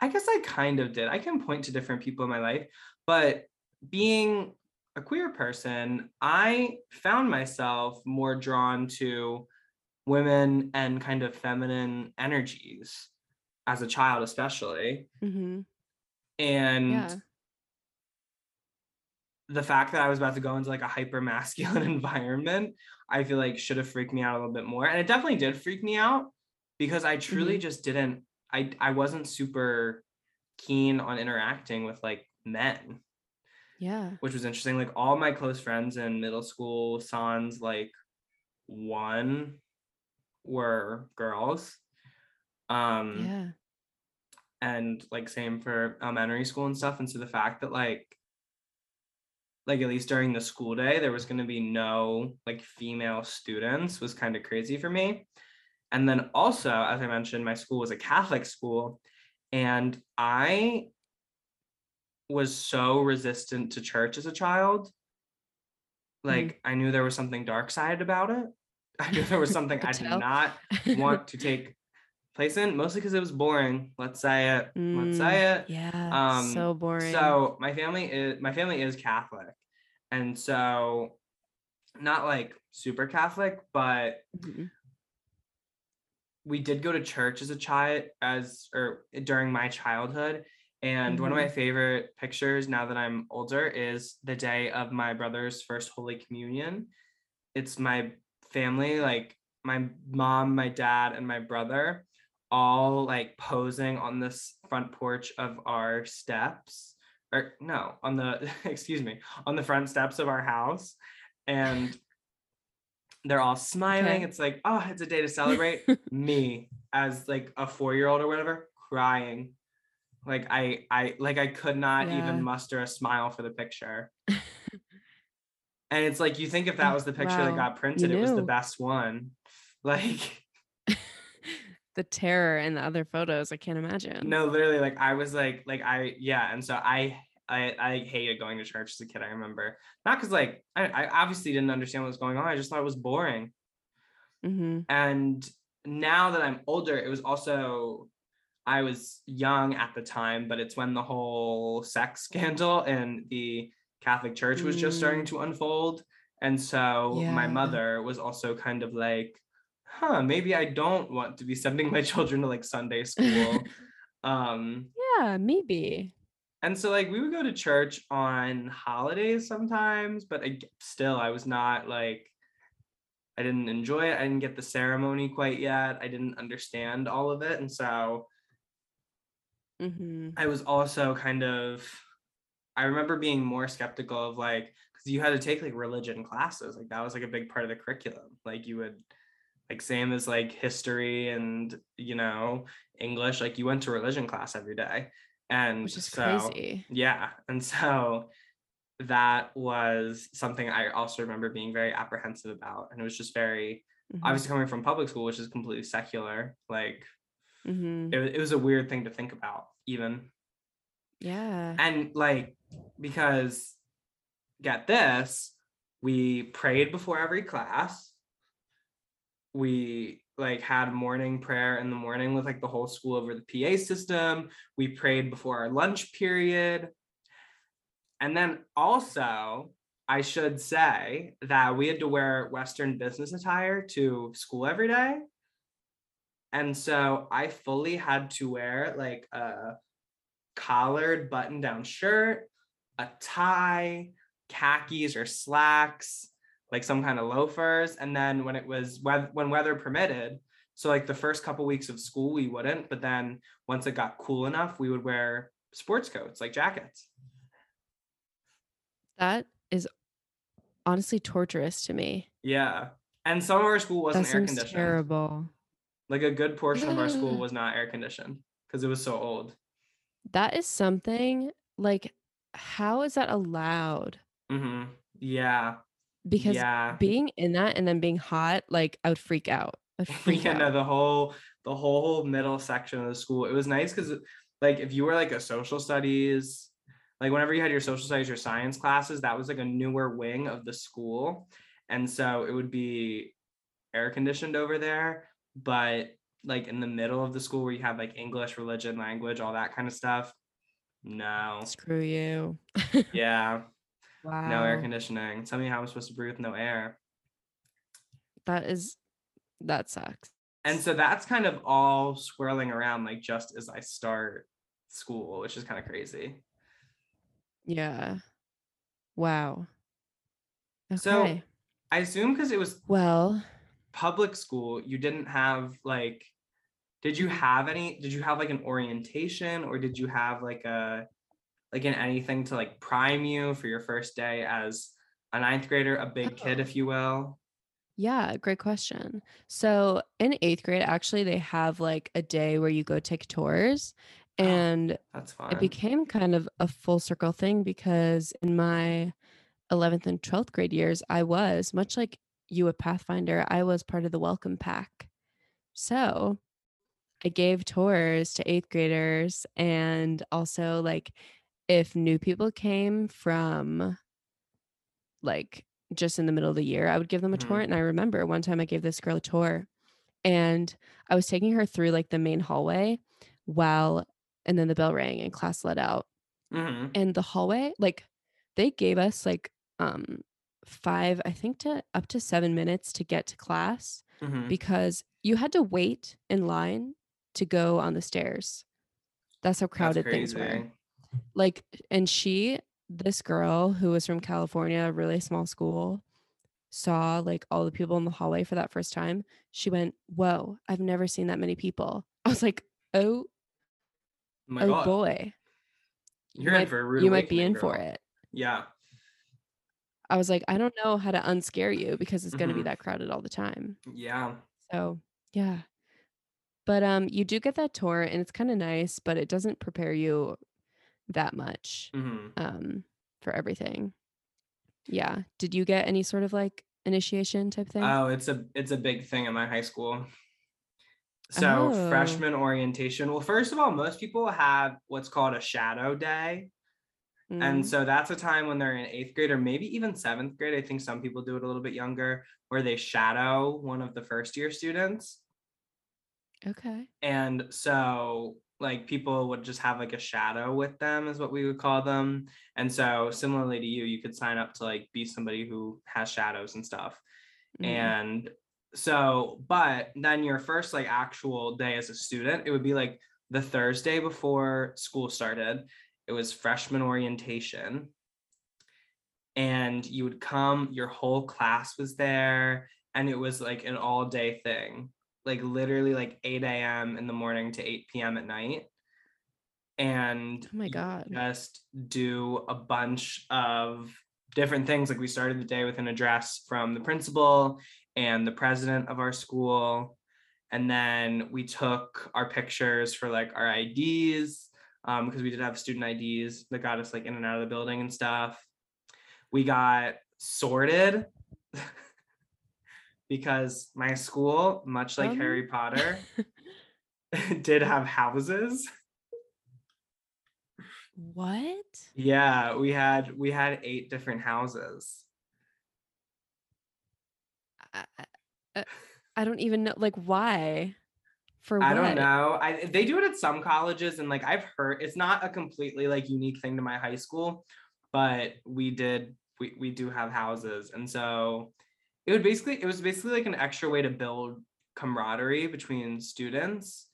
I guess I kind of did. I can point to different people in my life, but being a queer person, I found myself more drawn to women and kind of feminine energies as a child, especially. Mm-hmm. And Yeah. The fact that I was about to go into like a hyper masculine environment, I feel like should have freaked me out a little bit more. And it definitely did freak me out because I truly just didn't I I wasn't super keen on interacting with like men, Yeah. which was interesting. Like all my close friends in middle school, sans like one were girls. Um Yeah. and like same for elementary school and stuff. And so the fact that like like at least during the school day there was going to be no like female students was kind of crazy for me. And then also, as I mentioned, my school was a Catholic school. and I was so resistant to church as a child. Mm-hmm. Like I knew there was something dark side about it. I knew there was something I did not want to take mostly because it was boring. Let's say it. Let's Mm, say it. yeah, Um, so boring. So my family is my family is Catholic, and so not like super Catholic, but Mhm. we did go to church as a child as or during my childhood and one of Mm-hmm. my favorite pictures now that i'm older is the day of my brother's first holy communion it's my family like my mom my dad and my brother all like posing on this front porch of our steps or no on the excuse me on the front steps of our house and they're all smiling. Okay. it's like oh it's a day to celebrate. Me as like a four year old or whatever crying. Like i i like i could not Yeah. even muster a smile for the picture. And it's like you think if that Oh, was the picture that got printed it was the best one. Like the terror in the other photos, I can't imagine. no literally like i was like like i yeah and so i I, I hated going to church as a kid. I remember not because like I, I obviously didn't understand what was going on. I just thought it was boring. hmm and now that i'm older it was also i was young at the time but it's when the whole sex scandal and the catholic church was just starting Mm. to unfold and so my mother was also kind of like huh maybe i don't want to be sending my children to like sunday school. Um Yeah, maybe. and so like we would go to church on holidays sometimes but I, still i was not like i didn't enjoy it. I didn't get the ceremony quite yet. I didn't understand all of it and so hmm i was also kind of i remember being more skeptical of like because you had to take like religion classes. Like that was like a big part of the curriculum. Like you would like same as like history and you know english like you went to religion class every day and Which is so crazy. yeah. And so that was something I also remember being very apprehensive about. And it was just very, Mhm. obviously coming from public school, which is completely secular, like Mhm. it, it was a weird thing to think about, even. Yeah. And like, because get this, we prayed before every class. We like had morning prayer in the morning with like the whole school over the PA system. We prayed before our lunch period. And then also, I should say that we had to wear Western business attire to school every day. And so I fully had to wear like a collared button down shirt, a tie, khakis or slacks, like some kind of loafers. And then when it was when weather permitted, so like the first couple weeks of school we wouldn't, but then once it got cool enough, we would wear sports coats like jackets. That is honestly torturous to me. Yeah. And some of our school wasn't that air conditioned. terrible. Like a good portion of our school was not air conditioned because it was so old. That is something like how is that allowed? hmm Yeah. Because yeah. being in that and then being hot, like I would freak out. I'd freak yeah, no, out. the whole the whole middle section of the school. It was nice because like if you were like a social studies, like whenever you had your social studies or science classes, that was like a newer wing of the school. And so it would be air conditioned over there. But like in the middle of the school where you have like English, religion, language, all that kind of stuff. No. Screw you. Yeah. Wow. No air conditioning. Tell me how I'm supposed to breathe with no air. That is that sucks. and so that's kind of all swirling around like just as i start school which is kind of crazy Yeah. Wow. Okay. So- i assume because it was well, public school you didn't have like did you mm-hmm. have any did you have like an orientation or did you have like a like an anything to like prime you for your first day as a ninth grader a big kid Oh. if you will yeah, great question. So in eighth grade, actually, they have like a day where you go take tours. Oh, And that's fine it became kind of a full circle thing because in my 11th and 12th grade years, I was much like you a Pathfinder, I was part of the welcome pack. So I gave tours to eighth graders and also like if new people came from like just in the middle of the year, I would give them a tour. Mhm. And I remember one time I gave this girl a tour and I was taking her through like the main hallway while and then the bell rang and class let out. Mhm. And the hallway, like they gave us like um five, I think to up to seven minutes to get to class Mhm. because you had to wait in line to go on the stairs. That's how That's crowded things were. Like, and she, this girl who was from California, a really small school, saw like all the people in the hallway for that first time. She went, Whoa, I've never seen that many people. I was like, Oh, Oh my oh god. boy. You You're in might, for a rude you might be in for it. Yeah. I was like, I don't know how to unscare you because it's going to be that crowded all the time. Yeah. So, yeah. But um you do get that tour and it's kind of nice, but it doesn't prepare you that much hmm um for everything. Yeah. Did you get any sort of like initiation type thing? Oh, it's a it's a big thing in my high school. So Oh. freshman orientation. Well, first of all, most people have what's called a shadow day. And Mm, so that's a time when they're in eighth grade or maybe even seventh grade. I think some people do it a little bit younger, where they shadow one of the first year students. okay. And so like people would just have like a shadow with them is what we would call them. And so similarly to you, you could sign up to like be somebody who has shadows and stuff. Mm, And so, but then your first like actual day as a student, it would be like the Thursday before school started. It was freshman orientation. And you would come, your whole class was there, and it was like an all day thing, like literally like 8 a.m. in the morning to 8 p.m. at night. And Oh my God. just do a bunch of different things. Like we started the day with an address from the principal and the president of our school. And then we took our pictures for like our IDs um, because we did have student IDs that got us like in and out of the building and stuff. We got sorted because my school, much like Um. Harry Potter, did have houses. what? Yeah, we had we had eight different houses. I, I- I don't even know like why. For I what? don't know. I they do it at some colleges and like I've heard it's not a completely like unique thing to my high school, but we did we we do have houses. And so it would basically it was basically like an extra way to build camaraderie between students.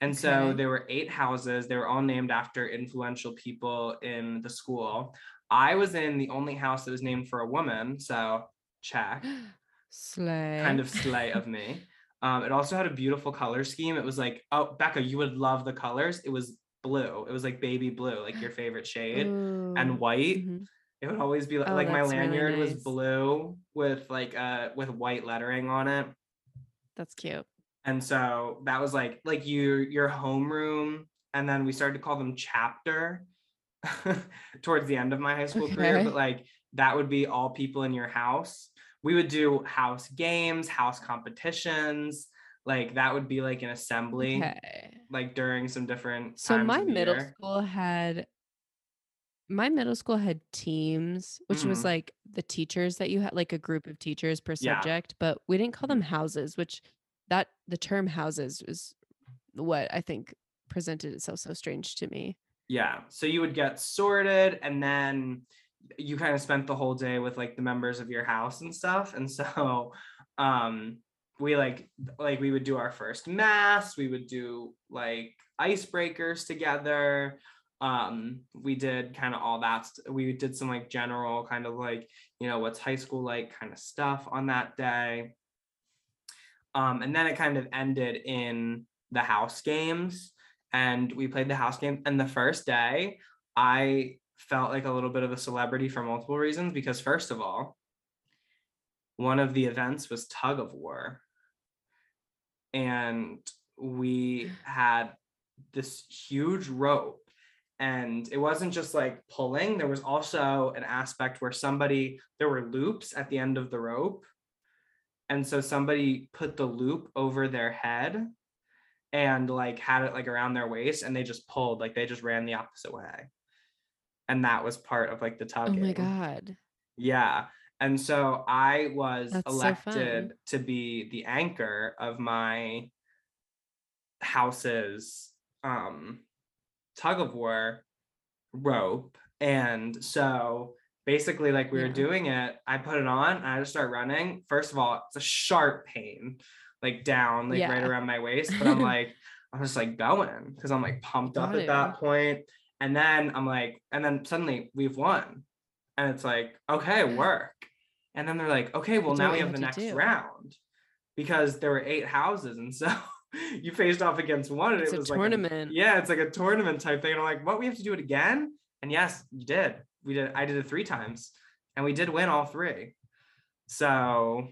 And so there were eight houses. They were all named after influential people in the school. I was in the only house that was named for a woman, so check. Slay. kind of slay of me. Um, it also had a beautiful color scheme. It was like, oh, Becca, you would love the colors. It was blue. It was like baby blue, like your favorite shade, Ooh, and white. mhm. It would always be like, Oh, like my that's really lanyard was blue with like uh with white lettering on it. That's cute. And so that was like like your your homeroom. And then we started to call them chapter towards the end of my high school career. But like that would be all people in your house. We would do house games, house competitions. Like that would be like an assembly, Okay. like during some different So times my middle year. school had my middle school had teams, which was Mhm. like the teachers that you had like a group of teachers per Yeah. subject, but we didn't call them Mhm. houses, which that the term houses is what I think presented itself so strange to me. Yeah. So you would get sorted and then you kind of spent the whole day with like the members of your house and stuff. And so um we like like we would do our first mass, we would do like icebreakers together. Um we did kind of all that. st- We did some like general kind of like, you know, what's high school like kind of stuff on that day. Um and then it kind of ended in the house games and we played the house game. And the first day, I felt like a little bit of a celebrity for multiple reasons. Because, first of all, one of the events was tug of war. And we had this huge rope. And it wasn't just like pulling, there was also an aspect where somebody, there were loops at the end of the rope. And so somebody put the loop over their head and like had it like around their waist and they just pulled like they just ran the opposite way and that was part of like the tugging Oh my god. yeah and so i was That's elected fun. to be the anchor of my house's um tug of war rope. And so basically like we were doing it i put it on and i just start running. First of all it's a sharp pain like down like right around my waist but i'm like i'm just like going because i'm like pumped up Got at that point. And then i'm like and then suddenly we've won. And it's like okay work. And then they're like okay well now we have the next do. round because there were eight houses and so you faced off against one and It's it a was like tournament. yeah, it's like a tournament type thing. And I'm like, what? We have to do it again? And yes, you did. We did. I did it three times, and we did win all three. So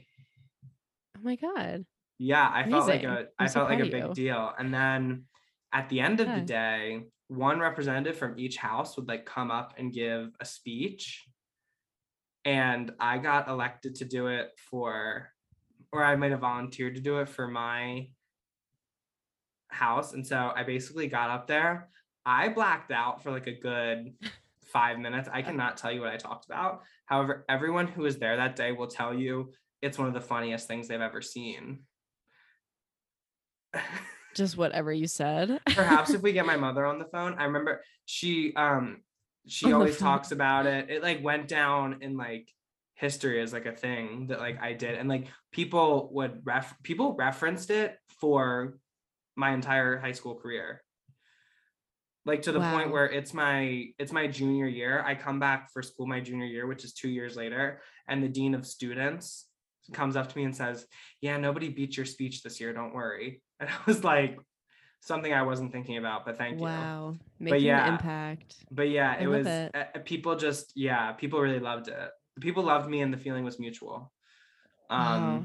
Oh my god. yeah, I felt like Amazing. a I I'm so felt like a big you. deal. And then at the end of the day, one representative from each house would like come up and give a speech. And I got elected to do it for, or I might have volunteered to do it for my house. And so I basically got up there. I blacked out for like a good five minutes. I cannot tell you what I talked about. However, everyone who was there that day will tell you it's one of the funniest things they've ever seen. Just whatever you said. Perhaps if we get my mother on the phone, I remember she um she On always talks about it. It like went down in like history as like a thing that like I did and like people would ref people referenced it for my entire high school career. Like to the point where it's my it's my junior year. I come back for school my junior year, which is 2 years later, and the dean of students comes up to me and says, "Yeah, nobody beat your speech this year, don't worry." And I was like something I wasn't thinking about, but thank you wow. Making yeah, an impact. but yeah it was it. uh, people just yeah people really loved it people loved me and the feeling was mutual um Wow.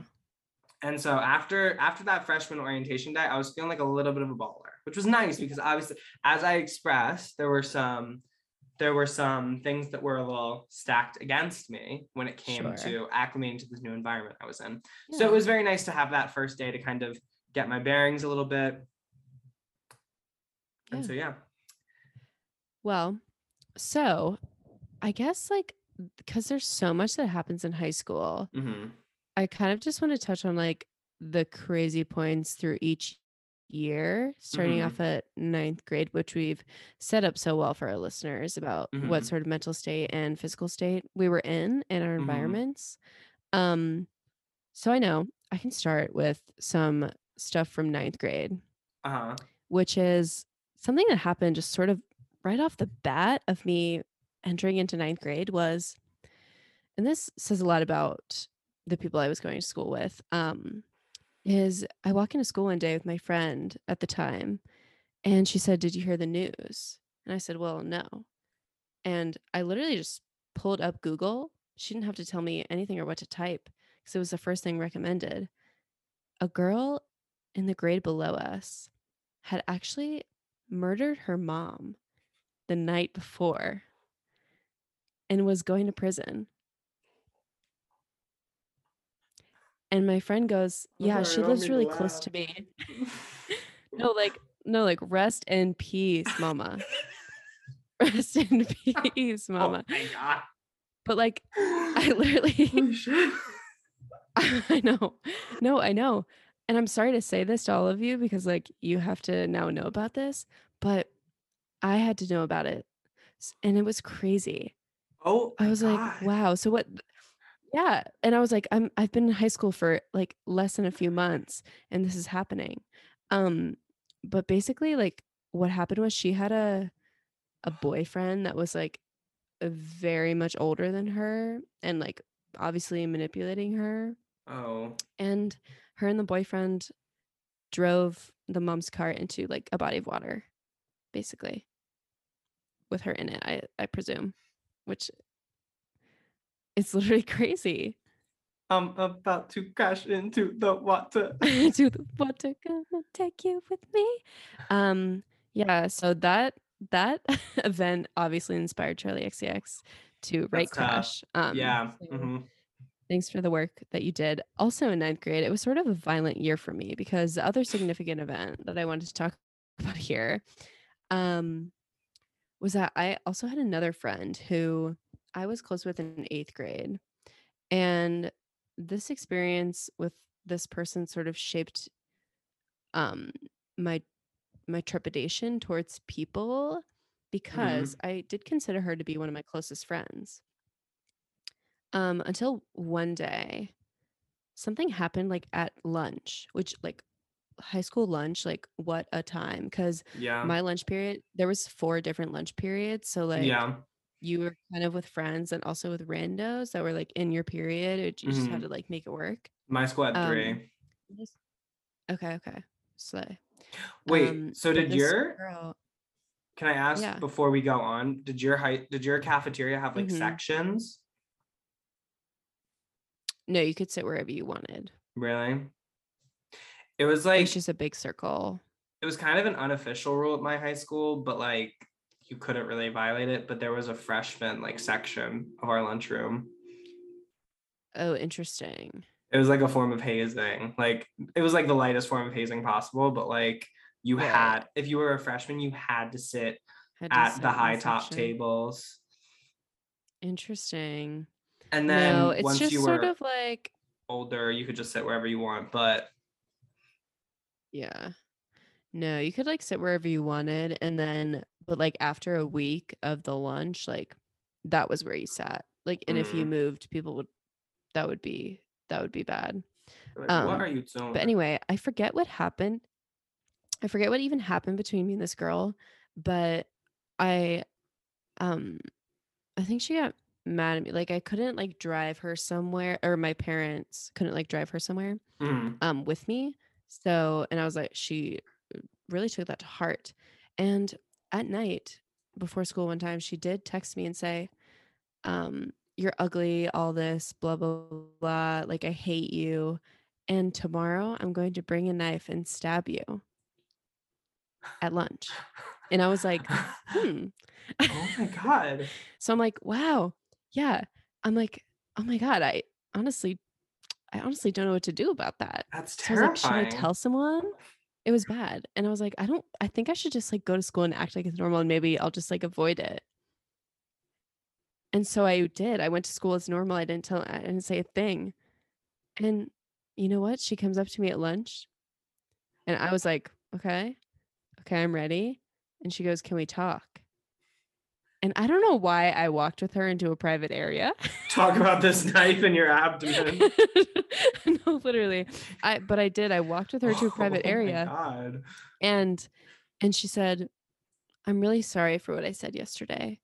And so after after that freshman orientation day i was feeling like a little bit of a baller which was nice because obviously as i expressed there were some there were some things that were a little stacked against me when it came Sure. to acclimating to this new environment i was in. So it was very nice to have that first day to kind of get my bearings a little bit. And so yeah. Well, so I guess like because there's so much that happens in high school, hmm I kind of just want to touch on like the crazy points through each year, starting Mhm. off at ninth grade, which we've set up so well for our listeners about what Mhm. sort of mental state and physical state we were in in our Mhm. environments. Um, so I know I can start with some stuff from ninth grade. uh-huh which is something that happened just sort of right off the bat of me entering into ninth grade was and this says a lot about the people i was going to school with um is i walk into school one day with my friend at the time and she said did you hear the news? And i said well no. And i literally just pulled up google. She didn't have to tell me anything or what to type because it was the first thing recommended. A girl in the grade below us had actually murdered her mom the night before and was going to prison. And my friend goes, Yeah, she lives really close laugh." to me. No, like, no, like, rest in peace, mama. Rest in peace, oh mama. Oh my god. But like, I literally. I know. No, I know. And I'm sorry to say this to all of you because like you have to now know about this, but I had to know about it. And it was crazy. Oh, I was God. like, wow. So what yeah. And I was like, I'm I've been in high school for like less than a few months and this is happening. Um, but basically like what happened was she had a a boyfriend that was like very much older than her and like obviously manipulating her Oh, and her and the boyfriend drove the mom's car into like a body of water basically with her in it i i presume which is literally crazy I'm about to crash into the water. to the water gonna take you with me um yeah so that that event obviously inspired Charli XCX to write That's crash um yeah. so- mhm. Thanks for the work that you did. Also in ninth grade, it was sort of a violent year for me because the other significant event that I wanted to talk about here um, was that I also had another friend who I was close with in eighth grade. And this experience with this person sort of shaped um, my my trepidation towards people because hmm I did consider her to be one of my closest friends. Um, until one day, something happened like at lunch, which like high school lunch, like what a time. Because Yeah. my lunch period, there was four different lunch periods. So like Yeah. You were kind of with friends and also with randos that were like in your period. It, you just had to like make it work. My school had Um, three. okay, okay, slay. Wait, Um, so did your girl, can I ask yeah. before we go on, did your high did your cafeteria have like hmm sections? No, you could sit wherever you wanted. Really? It was It was like just a big circle. it was kind of an unofficial rule at my high school, but like you couldn't really violate it. But there was a freshman like section of our lunchroom. Oh, interesting. It was like a form of hazing. Like it was like the lightest form of hazing possible, but like you Right. had if you were a freshman, you had to sit Had to at sit the high top section. tables. Interesting. And No, then it's once just you sort were of like, older, you could just sit wherever you want. But yeah. No, you could like sit wherever you wanted and then but like after a week of the lunch, like that was where you sat. Like and if you mm, moved, people would that would be that would be bad. like, what Um are you doing? but anyway, I forget what happened. I forget what even happened between me and this girl, but I um I think she got mad at me. Like I couldn't like drive her somewhere or my parents couldn't like drive her somewhere Mm, um with me. So and I was like she really took that to heart. And at night before school one time she did text me and say, um, you're ugly, all this, blah blah blah, like I hate you. And tomorrow I'm going to bring a knife and stab you at lunch. And I was like, hmm. oh my god. so I'm like, wow, yeah. I'm like, oh my God, I honestly, I honestly don't know what to do about that. That's So I like, should I tell someone? It was bad. And I was like, I don't, I think I should just like go to school and act like it's normal and maybe I'll just like avoid it. And so I did. I went to school as normal. I didn't tell, I didn't say a thing. And you know what? She comes up to me at lunch and I was like, okay, okay, I'm ready. And she goes, can we talk? And I don't know why I walked with her into a private area. Talk about this knife in your abdomen. no, literally. I but I did. I walked with her to a private oh my area god. and and she said, "I'm really sorry for what I said yesterday."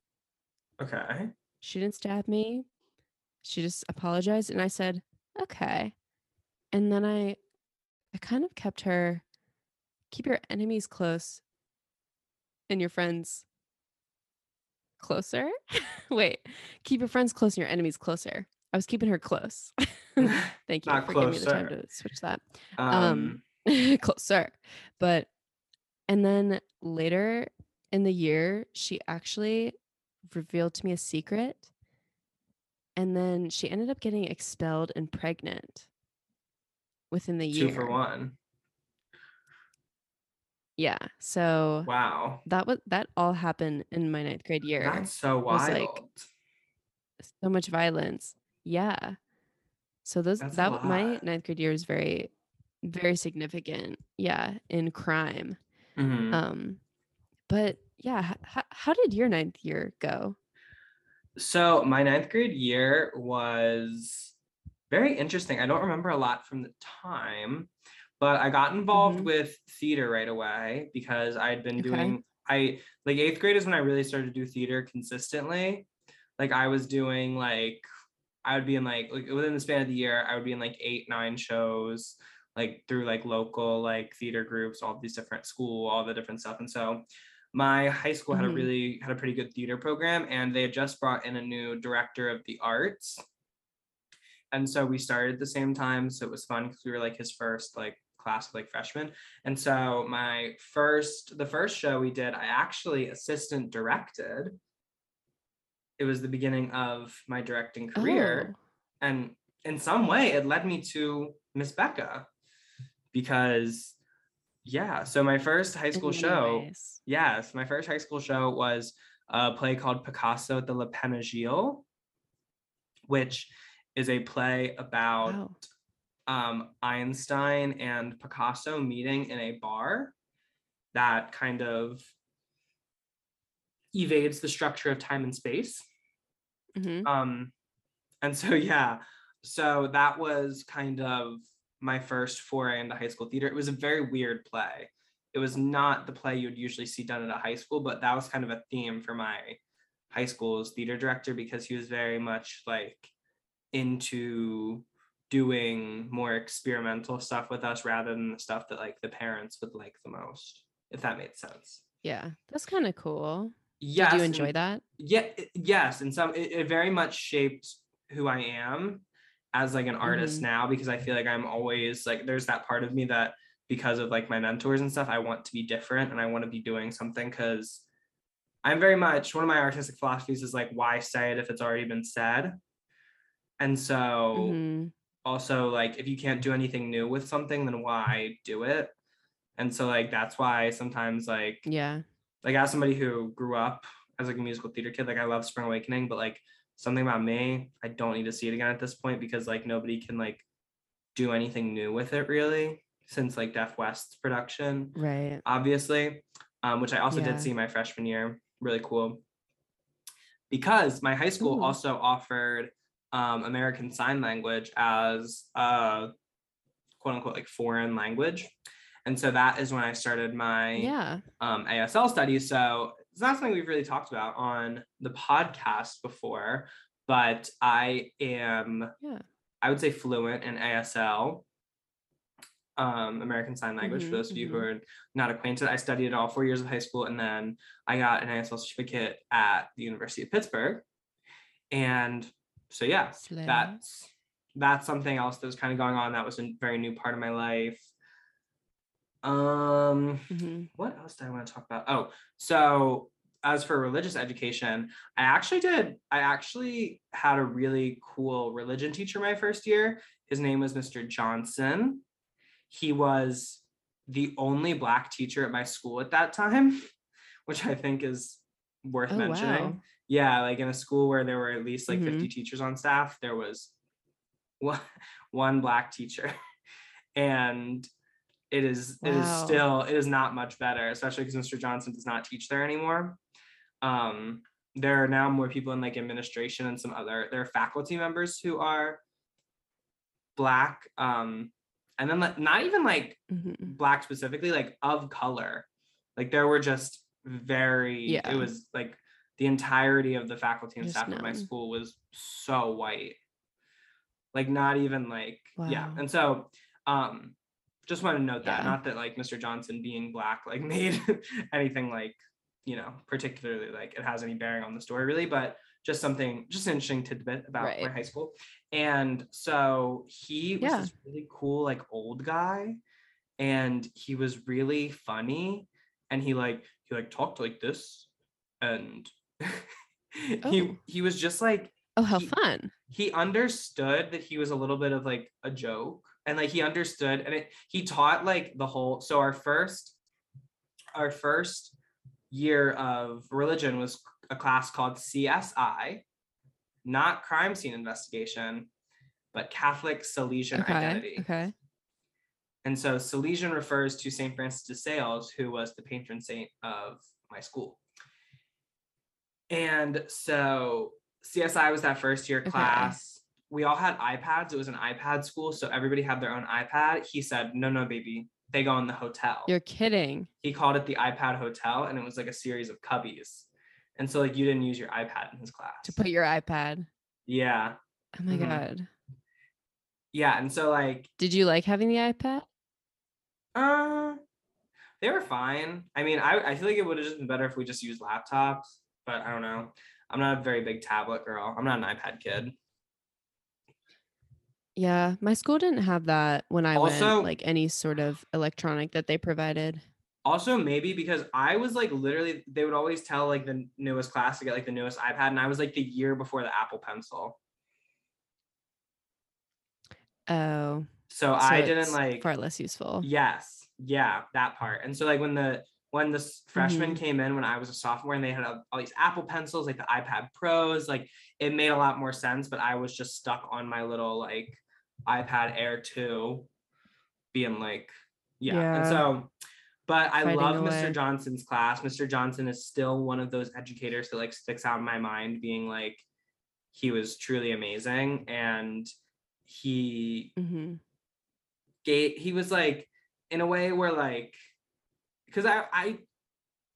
Okay. She didn't stab me. She just apologized and I said, "Okay." And then I I kind of kept her keep your enemies close and your friends closer. Wait, keep your friends close and your enemies closer. I was keeping her close. Thank you Not for giving me the time to switch that. Um Um, closer. But and then later in the year, she actually revealed to me a secret. And then she ended up getting expelled and pregnant within the year. two for one. Yeah. So Wow. that was that all happened in my ninth grade year. That's so was like wild. so much violence. Yeah. So those That's that my ninth grade year is very, very significant. Yeah, in crime. Mhm. Um, but yeah, h- how did your ninth year go? So my ninth grade year was very interesting. I don't remember a lot from the time, but I got involved hmm with theater right away because I'd been Okay. doing I like eighth grade is when I really started to do theater consistently. Like I was doing like I would be in like like within the span of the year, I would be in like eight, nine shows, like through like local like theater groups, all these different school, all the different stuff. And so my high school had a hmm really had a pretty good theater program and they had just brought in a new director of the arts and so we started at the same time so it was fun because we were like his first like class of like freshmen and so my first the first show we did i actually assistant directed it was the beginning of my directing career Oh, and in some way it led me to Miss Becca because yeah, so my first high school show, ways. yes, my first high school show was a play called Picasso at the Lapin Agile, which is a play about Wow. Um, Einstein and Picasso meeting in a bar that kind of evades the structure of time and space. Mhm. Um, and so yeah, so that was kind of my first foray into high school theater. It was a very weird play. It was not the play you'd usually see done at a high school, but that was kind of a theme for my high school's theater director because he was very much like into doing more experimental stuff with us rather than the stuff that like the parents would like the most, if that made sense. Yeah, that's kind of cool. Yes, Did you and- enjoy that? yeah it- yes and some it, it very much shaped who i am as like an artist Mhm. now because i feel like i'm always like there's that part of me that because of like my mentors and stuff i want to be different and i want to be doing something because i'm very much one of my artistic philosophies is like why say it if it's already been said and so Mhm. Also like if you can't do anything new with something then why do it and so like that's why sometimes like Yeah. like as somebody who grew up as like a musical theater kid, like I love Spring Awakening, but like something about me, I don't need to see it again at this point because like nobody can like do anything new with it really since like Deaf West's production, Right. obviously, um, which I also Yeah. did see my freshman year. Really cool. Because my high school Ooh. also offered um, American Sign Language as a quote unquote like foreign language. And so that is when I started my Yeah. um, ASL studies. So it's not something we've really talked about on the podcast before, but I am, Yeah. I would say fluent in ASL, um, American Sign Language. Mhm, For those of you who mhm. are not acquainted, I studied it all four years of high school, and then I got an ASL certificate at the University of Pittsburgh. And so yeah, Slay. that's that's something else that was kind of going on. That was a very new part of my life. Um, Mhm. what else did I want to talk about? Oh, so as for religious education, I actually did, I actually had a really cool religion teacher my first year. His name was Mr. Johnson. He was the only black teacher at my school at that time, which I think is worth Oh, mentioning. wow. Yeah, like in a school where there were at least like 50 Mhm. teachers on staff, there was one, one black teacher. And it is it is still it is not much better, especially because Mr. Johnson does not teach there anymore. Um, there are now more people in like administration and some other there are faculty members who are black. Um, and then like, not even like Mhm. black specifically, like of color. Like there were just very Yeah. it was like the entirety of the faculty and Just staff at my school was so white. Like not even like yeah. And so um just want to note that not that like Mr. Johnson being black like made anything like you know particularly like it has any bearing on the story really but just something just an interesting tidbit about my high school and so he was Yeah. this really cool like old guy and he was really funny and he like he like talked like this and Oh. he was just like Oh, how he- fun. he understood that he was a little bit of like a joke and like he understood and it he taught like the whole so our first our first year of religion was a class called CSI not crime scene investigation but Catholic Salesian Okay. identity Okay. and so Salesian refers to St. Francis de Sales, who was the patron saint of my school. And so CSI was that first year Okay. class. We all had iPads. It was an iPad school. So everybody had their own iPad. He said, no, no, baby. They go in the hotel. You're kidding. he called it the iPad hotel and it was like a series of cubbies. And so like you didn't use your iPad in his class. To put your iPad. yeah. Oh my Mhm. god. Yeah. And so like Did you like having the iPad? Uh, they were fine. I mean, I, I feel like it would have just been better if we just used laptops, but I don't know. I'm not a very big tablet girl. I'm not an iPad kid. Yeah, my school didn't have that when I Also- went, like any sort of electronic that they provided. Also, maybe because I was like literally, they would always tell like the newest class to get like the newest iPad, and I was like the year before the Apple Pencil. Oh, So, so I didn't like far less useful. Yes, yeah, that part. And so like when the when the freshmen Mhm. came in when I was a sophomore and they had a- all these Apple pencils, like the iPad Pros, like it made a lot more sense. But I was just stuck on my little like iPad Air 2, being like, yeah. And so, but I Fighting love away. Mr. Johnson's class. Mr. Johnson is still one of those educators that like sticks out in my mind, being like, he was truly amazing. And he hmm gave he was like in a way where like because I I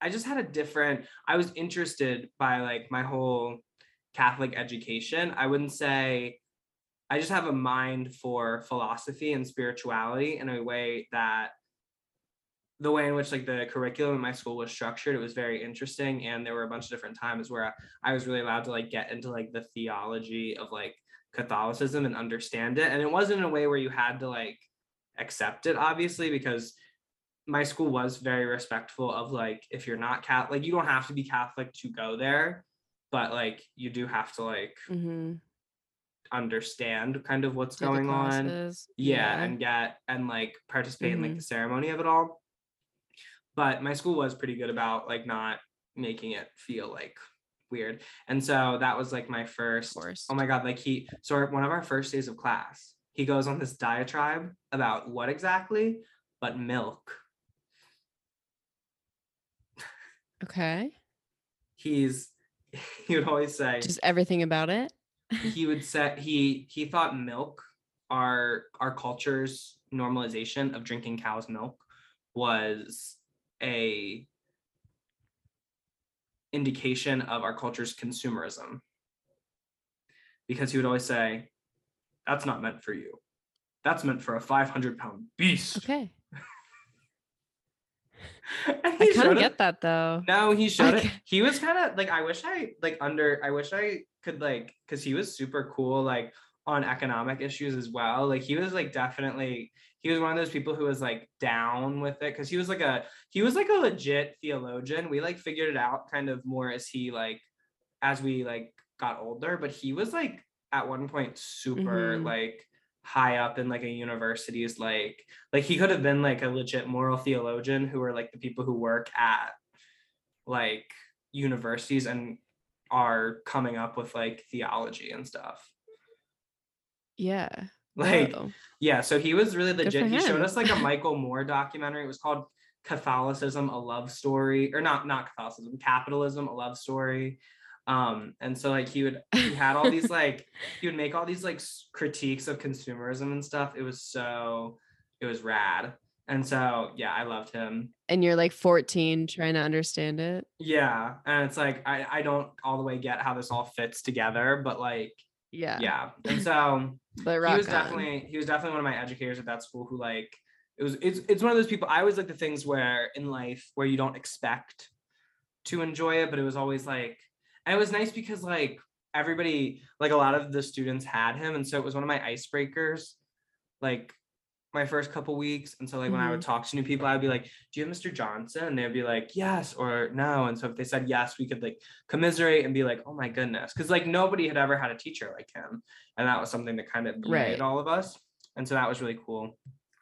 I just had a different I was interested by like my whole Catholic education. I wouldn't say I just have a mind for philosophy and spirituality in a way that the way in which like the curriculum in my school was structured it was very interesting and there were a bunch of different times where I was really allowed to like get into like the theology of like Catholicism and understand it and it wasn't in a way where you had to like accept it obviously because my school was very respectful of like if you're not Catholic like you don't have to be Catholic to go there but like you do have to like hmm understand kind of what's going on. Classes. yeah, and get and like participate in like the ceremony of it all. But my school was pretty good about like not making it feel like weird. And so that was like my first oh my god like he so our- one of our first days of class he goes on this diatribe about what exactly but milk okay. he's he would always say Just everything about it. he would say he he thought milk our our culture's normalization of drinking cow's milk was a indication of our culture's consumerism because he would always say that's not meant for you that's meant for a 500 pound beast Okay. I kind of get that though. no, he showed it. He was kind of like I wish I like under I wish I could like because he was super cool like on economic issues as well. Like he was like definitely he was one of those people who was like down with it because he was like a he was like a legit theologian. We like figured it out kind of more as he like as we like got older, but he was like at one point super Mhm. like high up in like a university's like like he could have been like a legit moral theologian who are like the people who work at like universities and are coming up with like theology and stuff. Yeah. like yeah so he was really legit. He showed us like a michael moore documentary. It was called catholicism a love story or not not catholicism capitalism a love story um and so like he would he had all these like he would make all these like critiques of consumerism and stuff it was so it was rad and so yeah i loved him and you're like 14 trying to understand it. yeah and it's like i i don't all the way get how this all fits together but like Yeah. yeah and so But he was on. definitely he was definitely one of my educators at that school who like it was it's it's one of those people I always like the things where in life where you don't expect to enjoy it but it was always like and it was nice because like everybody like a lot of the students had him and so it was one of my icebreakers like my first couple weeks. And so like when I would mm-hmm. talk to new people I'd be like do you have Mr. Johnson? And they'd be like yes or no. And so if they said yes we could like commiserate and be like oh my goodness because like nobody had ever had a teacher like him. And that was something that kind of Right. all of us. And so that was really cool.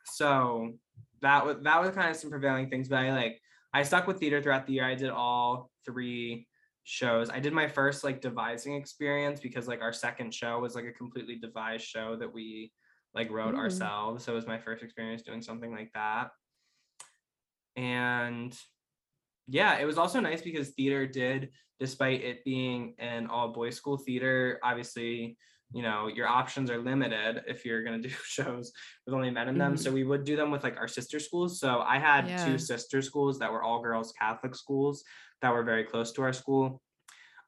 So that was that was kind of some prevailing things but i like i stuck with theater throughout the year. I did all three shows. I did my first like devising experience because like our second show was like a completely devised show that we like wrote Ooh. ourselves. So it was my first experience doing something like that. And yeah, it was also nice because theater did, despite it being an all boys school theater, obviously, you know, your options are limited if you're going to do shows with only men in them. Mhm. So we would do them with like our sister schools. So I had Yeah. two sister schools that were all girls Catholic schools that were very close to our school.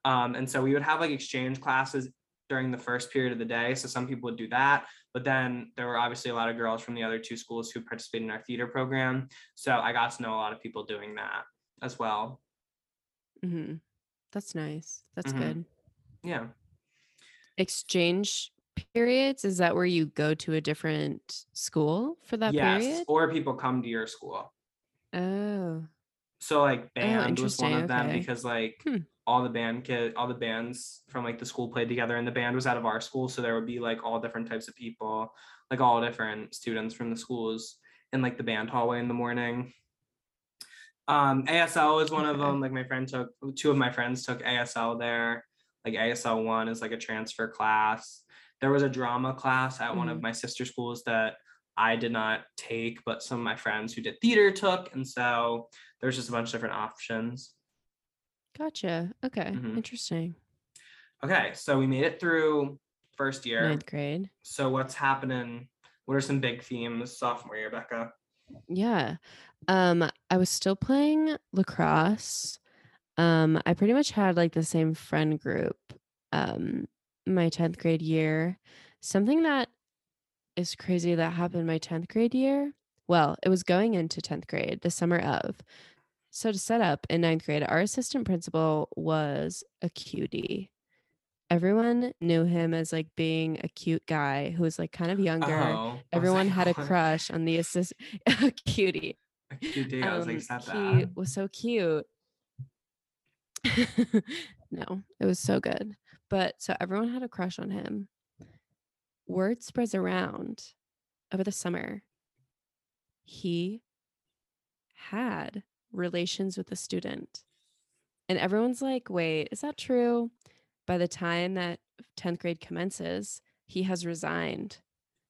Um, and so we would have like exchange classes during the first period of the day. So some people would do that. But then there were obviously a lot of girls from the other two schools who participated in our theater program. So I got to know a lot of people doing that as well. hmm That's nice. That's Mhm. good. Yeah. Exchange periods is that where you go to a different school for that yes. period? Or people come to your school. Oh, So like band was one of them okay. because like Hmm. all the band kid, all the bands from like the school played together, and the band was out of our school, so there would be like all different types of people, like all different students from the schools in like the band hallway in the morning. Um, ASL was one of them. Like my friend took two of my friends took ASL there. Like ASL one is like a transfer class. There was a drama class at one of Mhm. my sister schools that I did not take, but some of my friends who did theater took, and so there's just a bunch of different options. Gotcha. Okay. Mhm. Interesting. Okay, so we made it through first year. Ninth grade. So what's happening? What are some big themes sophomore year, Becca? Yeah. Um, I was still playing lacrosse. Um, I pretty much had like the same friend group um my 10th grade year. Something that is crazy that happened my 10th grade year. Well, it was going into 10th grade, the summer of. So to set up in ninth grade, our assistant principal was a cutie. Everyone knew him as like being a cute guy who was like kind of younger. Oh, Everyone like, had a crush on the assist a cutie. A cute day. I was like, Um, is that he was so cute. no, it was so good. But so everyone had a crush on him. Word spreads around over the summer. He had relations with a student. And everyone's like, wait, is that true? By the time that 10th grade commences, he has resigned.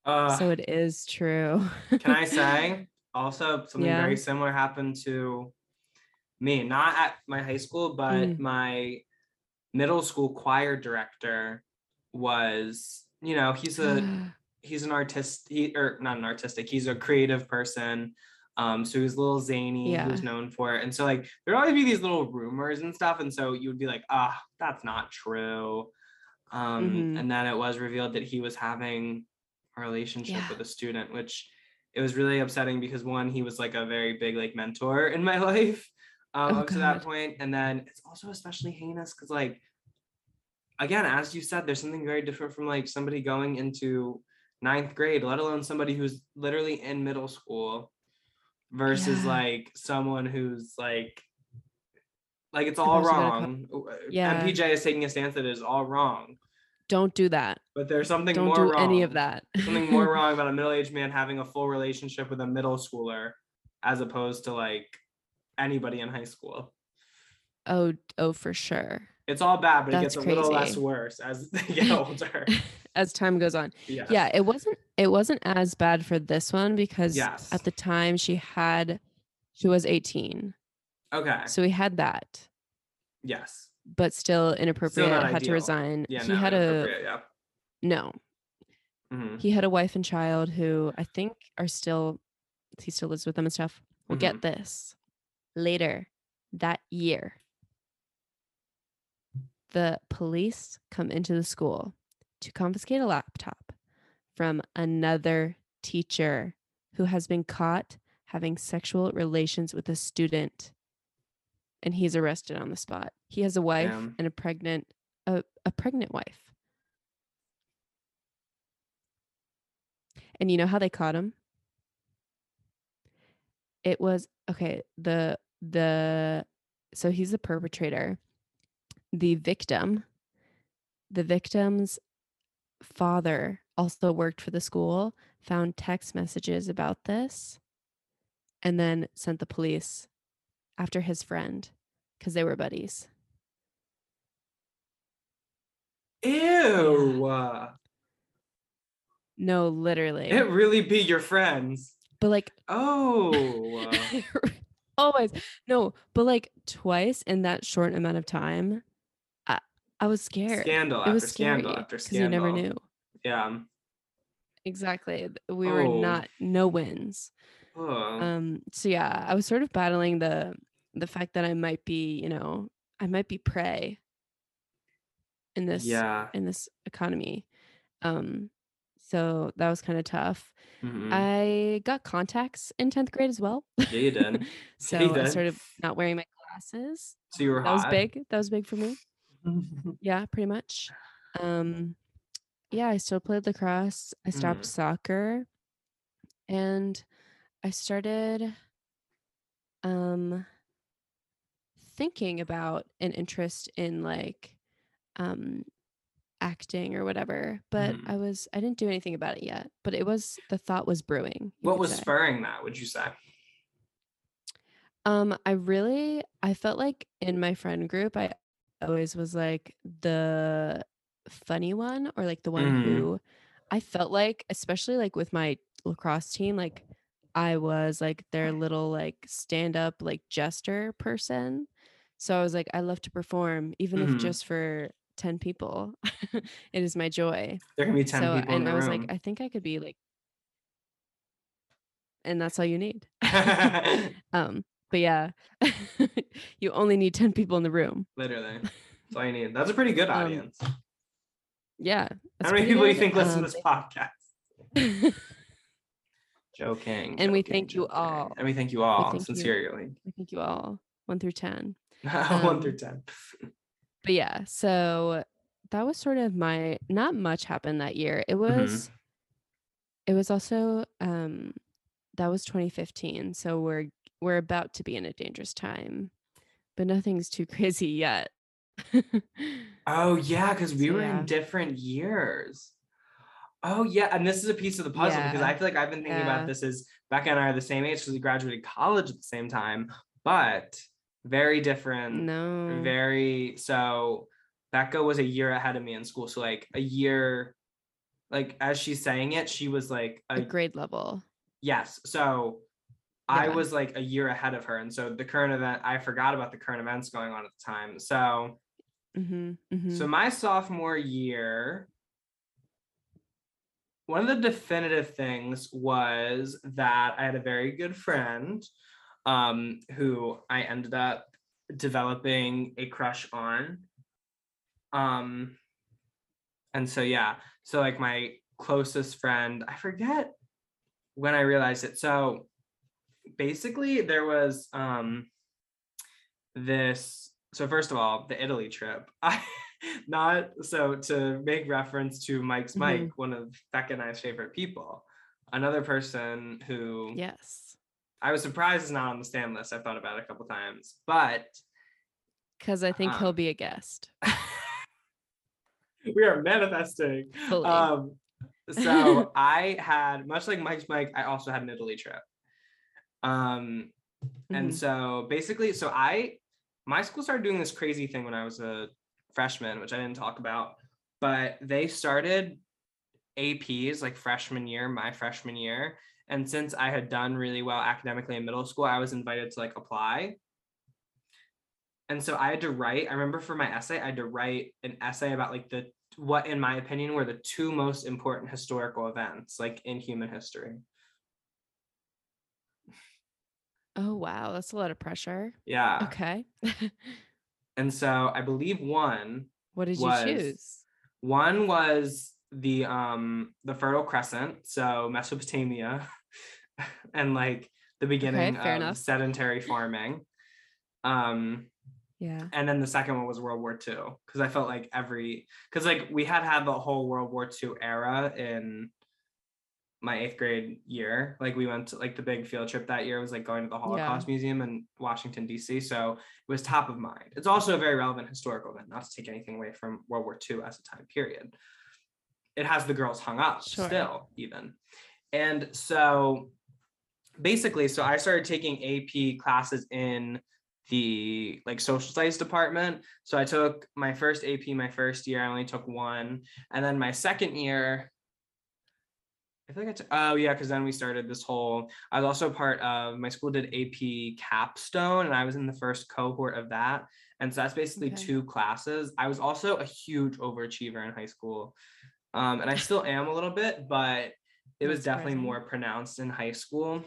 Uh, so it is true. can I say also something Yeah. very similar happened to me, not at my high school, but Mm. my middle school choir director was, you know, he's a he's an artist he or not an artistic he's a creative person um so he's a little zany Yeah. who's known for it and so like there'd always be these little rumors and stuff and so you would be like ah that's not true um Mhm. and then it was revealed that he was having a relationship Yeah. with a student which it was really upsetting because one he was like a very big like mentor in my life um Oh, up to that God. point and then it's also especially heinous because like again as you said there's something very different from like somebody going into ninth grade let alone somebody who's literally in middle school versus Yeah. like someone who's like like it's all person that co- wrong Yeah. mpj is taking a stance that it is all wrong Don't do that. but there's something Don't more do wrong any of that. something more wrong about a middle-aged man having a full relationship with a middle schooler as opposed to like anybody in high school Oh, oh, for sure. it's all bad but it gets a little less worse as they get older As time goes on. yeah Yeah, it wasn't it wasn't as bad for this one because Yes. at the time she had she was 18. okay So we had that, yes but still inappropriate, not had to resign. yeah he no, had a yeah no. Mhm. He had a wife and child who I think are still he still lives with them and stuff. Well, Mhm. get this. Later that year, the police come into the school to confiscate a laptop from another teacher who has been caught having sexual relations with a student and he's arrested on the spot. He has a wife Damn. and a pregnant a, a pregnant wife. And you know how they caught him? It was okay, the the so he's the perpetrator. The victim, the victim's father also worked for the school, found text messages about this, and then sent the police after his friend because they were buddies. Ew. No, literally. It really be your friends. but like Oh. always no, but like twice in that short amount of time, I I was scared. Scandal it after was scandal after because scandal. you never knew Yeah. exactly. We were Oh. not no wins. Oh. Um. So yeah, I was sort of battling the the fact that I might be, you know, I might be prey in this yeah. in this economy. Um. So that was kind of tough. Mhm. I got contacts in 10th grade as well. Yeah, you did. so you I did. started not wearing my glasses. So you were That was big. That was big for me. Yeah, pretty much. Um yeah, I still played lacrosse. I stopped Mhm. soccer and I started um thinking about an interest in like um acting or whatever, but Mhm. I was I didn't do anything about it yet. But it was the thought was brewing. What was say. spurring that? Would you say? Um, I really I felt like in my friend group, I always was like the funny one or like the one Mhm. who I felt like, especially like with my lacrosse team, like I was like their little like stand up like jester person. So I was like, I love to perform, even Mhm. if just for 10 people. it is my joy. There can be ten so people and I was room. like, I think I could be like and that's all you need. um, but yeah, you only need 10 people in the room. Literally, that's all you need. That's a pretty good Um, audience. Yeah. How many people do you think listen Um, to this podcast? Joking. And we joking, thank you all. And we thank you all thank you. sincerely. I think you all one through 10. One Um, through ten. But yeah, so that was sort of my not much happened that year. It Mm-hmm. was it was also um that was 2015. So we're we're about to be in a dangerous time. But nothing's too crazy yet. Oh yeah, because we So, were yeah. in different years. Oh yeah, and this is a piece of the puzzle because I feel like I've been thinking Yeah. about this as Becca and I are the same age because we graduated college at the same time, but very different. no. Very so. Becca was a year ahead of me in school, so like a year, like as she's saying it, she was like a a grade level. yes. So I was like a year ahead of her, and so the current event, I forgot about the current events going on at the time. So hmm hmm So my sophomore year, one of the definitive things was that I had a very good friend um, who I ended up developing a crush on. Um, and so yeah, so like my closest friend, I forget when I realized it. So basically there was um this so first of all the italy trip i not so to make reference to mike's Mhm. mike one of becca and i's favorite people another person who Yes. I was surprised it's not on the stand list i thought about it a couple times but Because I think he'll Um, be a guest. we are manifesting Fully. um so i had much like mike's mike i also had an italy trip um and Mhm. so basically so i my school started doing this crazy thing when i was a freshman which i didn't talk about but they started aps like freshman year my freshman year and since i had done really well academically in middle school i was invited to like apply and so i had to write i remember for my essay i had to write an essay about like the what in my opinion were the two most important historical events like in human history oh wow, that's a lot of pressure. yeah Okay. and so i believe one what did was- you choose? One was the um the Fertile Crescent, so Mesopotamia, and like the beginning fair of enough. sedentary farming. Um, Yeah. and then the second one was World War II because I felt like every because like we had had the whole World War II era in my eighth grade year. Like we went to like the big field trip that year was like going to the Holocaust Museum in Washington D.C. So it was top of mind. It's also a very relevant historical event, not to take anything away from World War II as a time period. It has the girls hung up Sure. still, even. And so basically, so I started taking AP classes in the like social studies department. So I took my first AP my first year. I only took one. And then my second year, I feel like I took, oh yeah, because then we started this whole, I was also part of, my school did AP capstone and I was in the first cohort of that. And so that's basically Okay. two classes. I was also a huge overachiever in high school. Um, and I still am a little bit, but it was definitely surprising. more pronounced in high school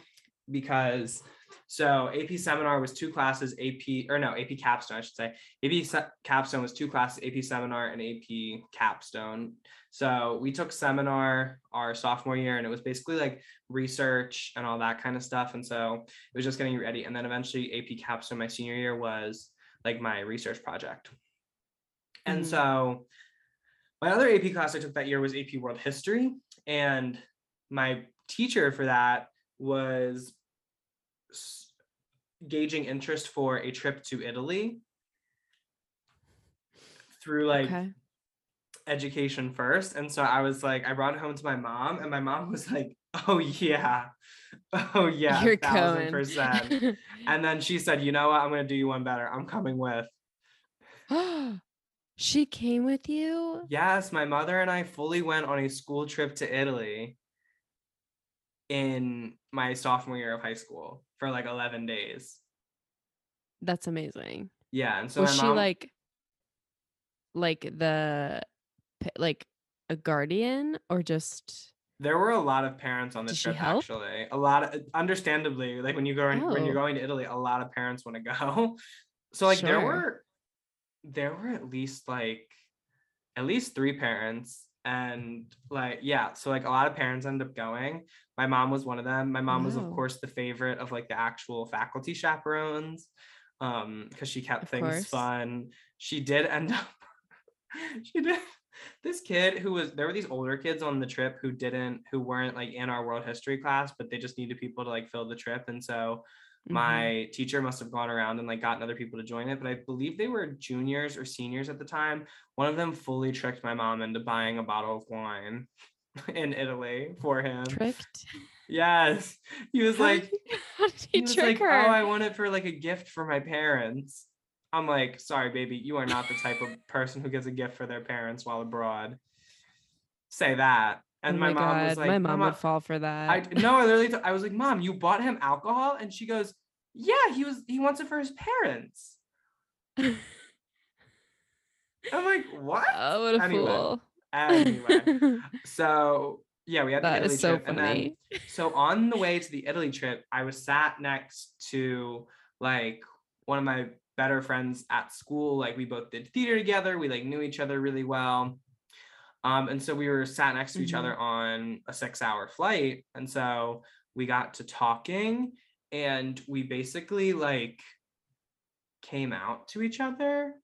because so AP seminar was two classes, AP or no, AP capstone, I should say. AP se- capstone was two classes, AP seminar and AP capstone. So we took seminar our sophomore year and it was basically like research and all that kind of stuff. And so it was just getting ready. And then eventually AP capstone my senior year was like my research project. And Mhm. so my other AP class I took that year was AP World History. And my teacher for that was gauging interest for a trip to Italy through like okay. education first. And so I was like, I brought it home to my mom, and my mom was like, Oh yeah. Oh yeah, You're thousand going. percent. And then she said, You know what? I'm gonna do you one better. I'm coming with. she came with you? Yes, my mother and I fully went on a school trip to Italy in my sophomore year of high school for like 11 days. That's amazing. Yeah, and so was she like like the like a guardian or just there were a lot of parents on the trip actually. A lot of understandably, like when you go in, when you're Oh. going to Italy, a lot of parents want to go. So like there were there were at least like at least three parents and like yeah, so like a lot of parents end up going. My mom was one of them. My mom was of course the favorite of like the actual faculty chaperones um because she kept Of things course. fun. She did end up she did this kid who was there were these older kids on the trip who didn't who weren't like in our world history class but they just needed people to like fill the trip and so Mhm. my teacher must have gone around and like gotten other people to join it but i believe they were juniors or seniors at the time one of them fully tricked my mom into buying a bottle of wine in italy for him tricked? yes he was like he, how did he he was like her? oh i want it for like a gift for my parents i'm like sorry baby you are not the type of person who gives a gift for their parents while abroad say that and oh my, my, mom god, was like my mom "Mama, would fall for that. I no, I literally, t- I was like, Mom, you bought him alcohol, and she goes, Yeah, he was, he wants it for his parents. I'm like, what? oh, what a Anyway, fool. Anyway, so yeah, we had the Italy is so trip, and then so on the way to the Italy trip, I was sat next to like one of my better friends at school. Like we both did theater together. We like knew each other really well. Um, and so we were sat next to each Mhm. other on a six hour flight. And so we got to talking and we basically like came out to each other.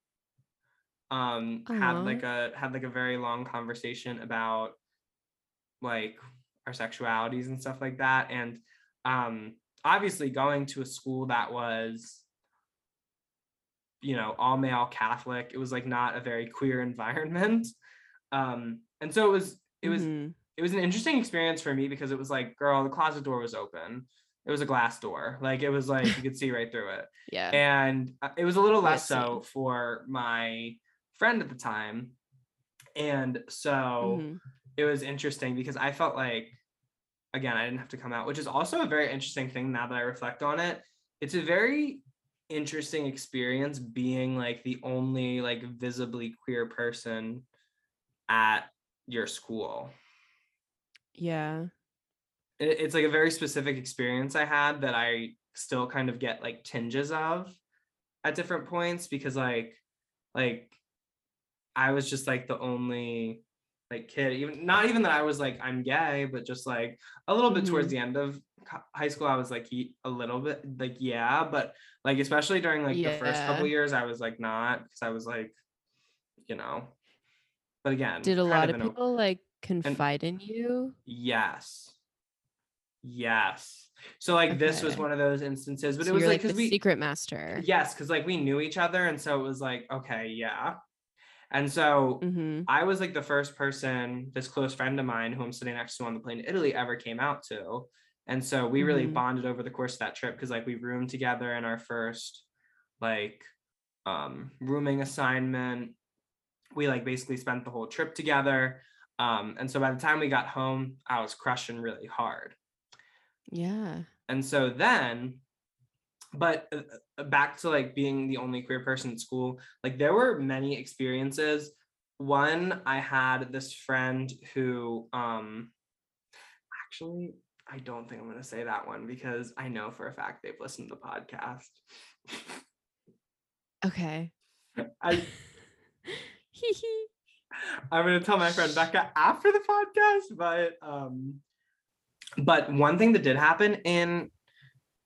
Um, had like a had like a very long conversation about like our sexualities and stuff like that. And um obviously going to a school that was you know all male catholic it was like not a very queer environment um and so it was it was Mhm. it was an interesting experience for me because it was like girl the closet door was open it was a glass door like it was like you could see right through it yeah. and uh, it was a little less so for my friend at the time and so Mhm. it was interesting because I felt like, again, I didn't have to come out, which is also a very interesting thing now that I reflect on it. It's a very interesting experience being like the only like visibly queer person at your school. Yeah. It- It's like a very specific experience I had that I still kind of get like tinges of at different points because like like I was just like the only like kid even not even that I was like I'm gay but just like a little bit towards Mhm. the end of high school I was like a little bit like yeah but like especially during like the first couple years I was like not because I was like you know but again Did a lot of in a- people like confide in you? Yes. Yes. So like this was one of those instances, but So it was like like the we secret master. yes, because like we knew each other, and so it was like okay, yeah. And so hmm I was like the first person, this close friend of mine who I'm sitting next to on the plane to Italy ever came out to. And so we really Mhm. bonded over the course of that trip because like we roomed together in our first like um rooming assignment. We like basically spent the whole trip together. Um, and so by the time we got home, I was crushing really hard. Yeah. And so then, but uh, uh, back to like being the only queer person at school, like there were many experiences. One, I had this friend who, um, actually, I don't think I'm going to say that one because I know for a fact they've listened to the podcast. Okay. I. I'm going to tell my friend Becca after the podcast, but, um, but one thing that did happen in,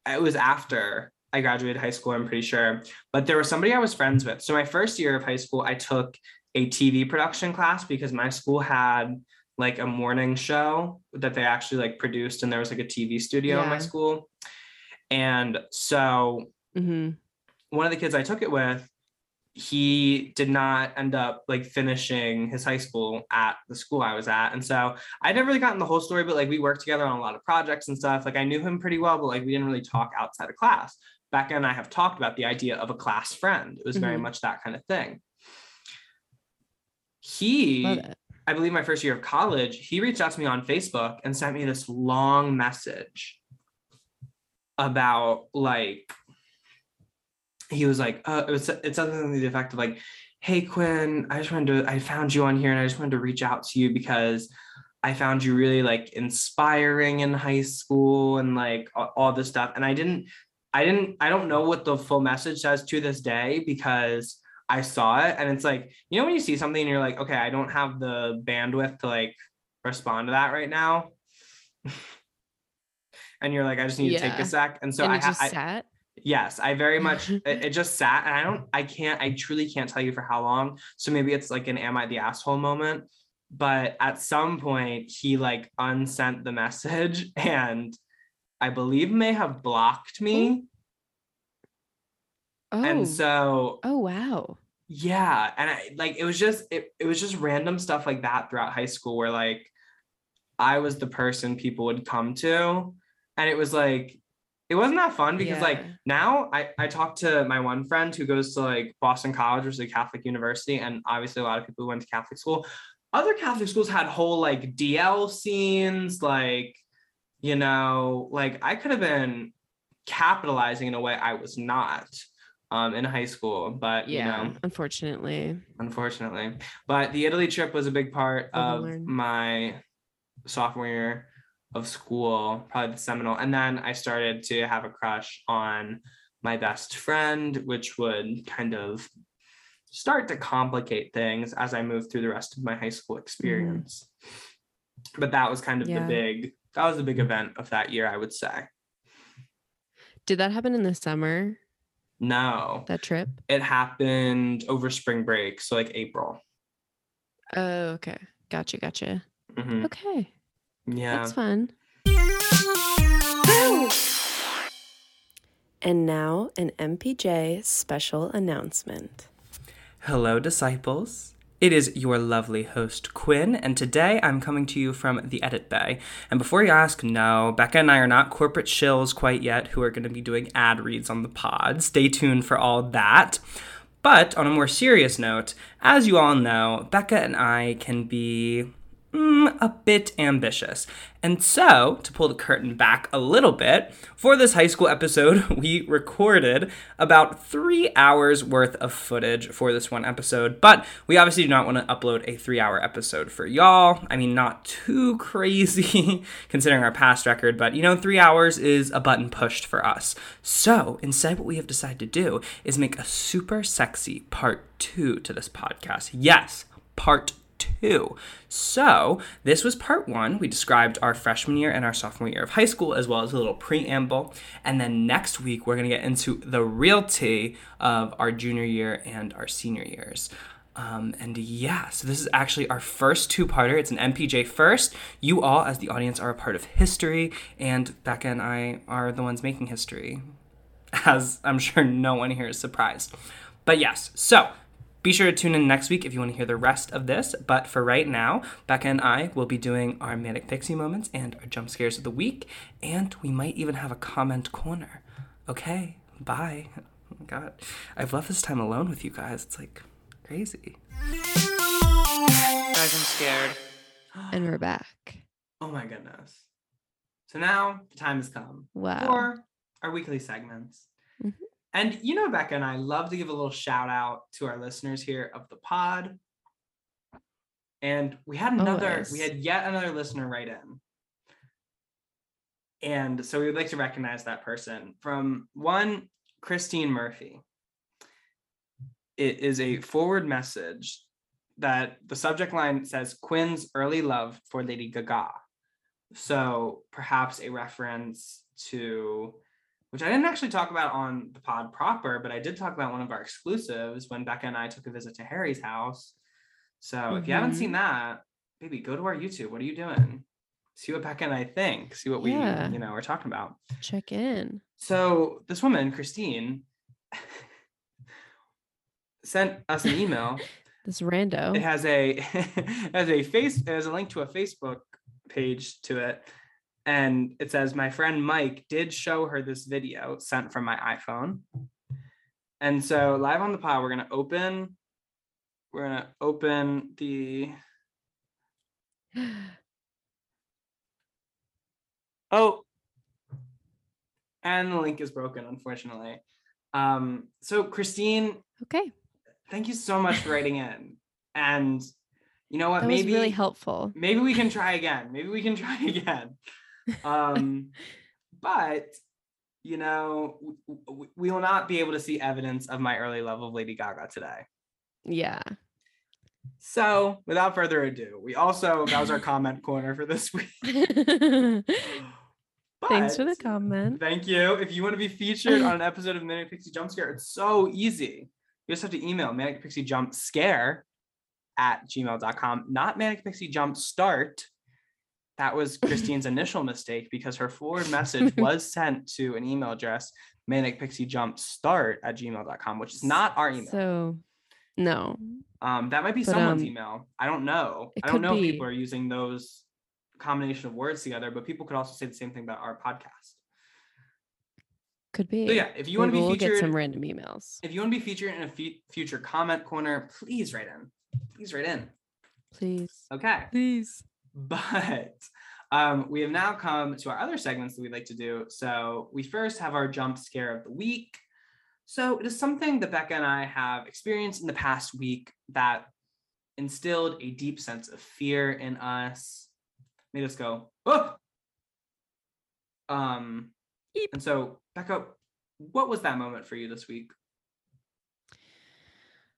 it was after I graduated high school, I'm pretty sure. But there was somebody I was friends with. So my first year of high school, I took a TV production class because my school had like a morning show that they actually like produced, and there was like a TV studio in my school. And so hmm one of the kids I took it with, he did not end up like finishing his high school at the school I was at. And so I never really gotten the whole story, but like we worked together on a lot of projects and stuff. Like I knew him pretty well, but like we didn't really talk outside of class. Becca and I have talked about the idea of a class friend. It was very Mhm. much that kind of thing. He I believe my first year of college, he reached out to me on Facebook and sent me this long message about like he was like, uh, it was it's something to the effect of like, hey Quinn, I just wanted to I found you on here and I just wanted to reach out to you because I found you really like inspiring in high school and like all, all this stuff. And I didn't I didn't I don't know what the full message says to this day because I saw it and it's like, you know, when you see something and you're like, okay, I don't have the bandwidth to like respond to that right now. and you're like, I just need to take a sec. And so and I, just I sat. Yes, I very much it, it just sat and I don't I can't I truly can't tell you for how long. So maybe it's like an am I the asshole moment. But at some point he like unsent the message and I believe may have blocked me. Oh, And oh. so oh wow. yeah and I, like it was just it, it was just random stuff like that throughout high school where like i was the person people would come to and it was like it wasn't that fun because like now i i talked to my one friend who goes to like boston college which is a catholic university and obviously a lot of people who went to catholic school. Other catholic schools had whole like dl scenes like you know like i could have been capitalizing in a way i was not um, in high school, but Yeah, you know, unfortunately. unfortunately. But the Italy trip was a big part of my sophomore year of school, probably the seminal. And then I started to have a crush on my best friend, which would kind of start to complicate things as I moved through the rest of my high school experience. But that was kind of Mm-hmm. Yeah. the big that was the big event of that year, I would say. Did that happen in the summer? No, That trip? it happened over spring break, so like April. Oh, okay. Gotcha, gotcha. Mhm. Okay. Yeah. That's fun. And now an MPJ special announcement. Hello, disciples. It is your lovely host, Quinn, and today I'm coming to you from the Edit Bay. And before you ask, no, Becca and I are not corporate shills quite yet who are going to be doing ad reads on the pod. Stay tuned for all that. But on a more serious note, as you all know, Becca and I can be mm, a bit ambitious. And so, to pull the curtain back a little bit, for this high school episode, we recorded about three hours worth of footage for this one episode. But we obviously do not want to upload a three hour episode for y'all. I mean, not too crazy considering our past record, but you know, three hours is a button pushed for us. So, instead, what we have decided to do is make a super sexy part two to this podcast. Yes, part two. So, this was part one. We described our freshman year and our sophomore year of high school, as well as a little preamble. And then next week, we're going to get into the real tea of our junior year and our senior years. Um, and yeah, so this is actually our first two parter. It's an MPJ first. You all, as the audience, are a part of history, and Becca and I are the ones making history, as I'm sure no one here is surprised. But yes, so be sure to tune in next week if you want to hear the rest of this. But for right now, Becca and I will be doing our Manic Pixie moments and our jump scares of the week, and we might even have a comment corner. Okay, bye. Oh my god. I've loved this time alone with you guys. It's like crazy. Guys, I'm scared. And we're back. Oh my goodness. So now the time has come Wow. for our weekly segments. Mhm. And you know, Becca and I love to give a little shout out to our listeners here of the pod. And we had oh, another, we had yet another listener write in. And so we would like to recognize that person from one, Christine Murphy. It is a forward message that the subject line says Quinn's early love for Lady Gaga. So perhaps a reference to, which I didn't actually talk about on the pod proper, but I did talk about one of our exclusives when Becca and I took a visit to Harry's house. So if you haven't mm-hmm. seen that, baby, go to our YouTube. What are you doing? see what Becca and I think, see what Yeah. we, you know, are talking about. Check in. So this woman, Christine, sent us an email. This rando. It has a it has a face it has a link to a Facebook page to it. And it says, My friend Mike did show her this video sent from my iPhone. And so live on the pod, we're gonna open, we're gonna open the oh and the link is broken, unfortunately. Um, so Christine, okay. thank you so much for writing in. And you know what? That maybe was really helpful. maybe we can try again. Maybe we can try again. Um, but you know, w- w- we will not be able to see evidence of my early love of Lady Gaga today. Yeah. So, without further ado, we also that was our comment corner for this week. Thanks for the comment. Thank you. If you want to be featured on an episode of Manic Pixie Jump Scare, it's so easy. You just have to email Manic Pixie Jump Scare at gmail.com, not Manic Pixie Jump Start. That was Christine's initial mistake because her forward message was sent to an email address, Manic Pixie Jump Start at gmail.com, which is not our email. So, no. Um, that might be But, someone's um, email. I don't know. I don't know if people are using those combination of words together, but people could also say the same thing about our podcast. Could be. So yeah, if you want to be we'll featured, get some random emails. if you want to be featured in a fu- future comment corner, please write in. Please write in. Please. Okay. Please. But um, we have now come to our other segments that we'd like to do. So we first have our jump scare of the week. So it is something that Becca and I have experienced in the past week that instilled a deep sense of fear in us, made us go, oh. Um, Eep. and so Becca, what was that moment for you this week?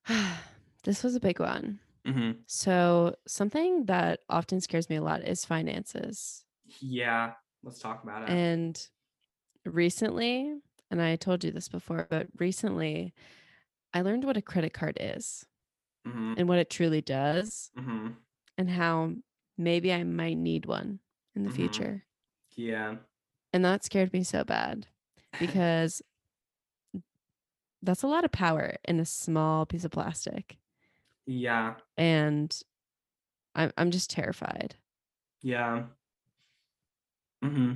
this was a big one. Mm-hmm. So, something that often scares me a lot is finances. Yeah, let's talk about it. And recently, and I told you this before, but recently I learned what a credit card is mm-hmm. and what it truly does Mm-hmm. and how maybe I might need one in the Mhm. future. Yeah. And that scared me so bad because that's a lot of power in a small piece of plastic. Yeah. And I'm I'm just terrified. Yeah. Mm-hmm.